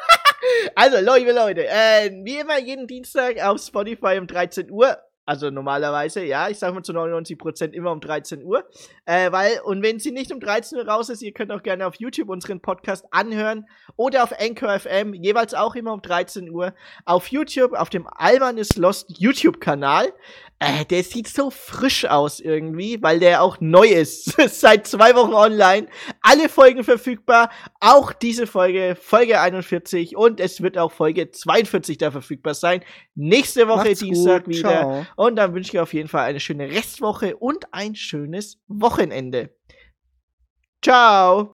[laughs] also, Leute, Leute, äh, wie immer jeden Dienstag auf Spotify um 13 Uhr. Also normalerweise, ja, ich sag mal zu 99% immer um 13 Uhr. Äh, weil, und wenn sie nicht um 13 Uhr raus ist, ihr könnt auch gerne auf YouTube unseren Podcast anhören oder auf Anchor FM, jeweils auch immer um 13 Uhr. Auf YouTube, auf dem Alman is Lost YouTube-Kanal. Äh, der sieht so frisch aus irgendwie, weil der auch neu ist. [laughs] Seit zwei Wochen online. Alle Folgen verfügbar. Auch diese Folge, Folge 41. Und es wird auch Folge 42 da verfügbar sein. Nächste Woche Macht's Dienstag gut, wieder. ciao. Und dann wünsche ich auf jeden Fall eine schöne Restwoche und ein schönes Wochenende. Ciao.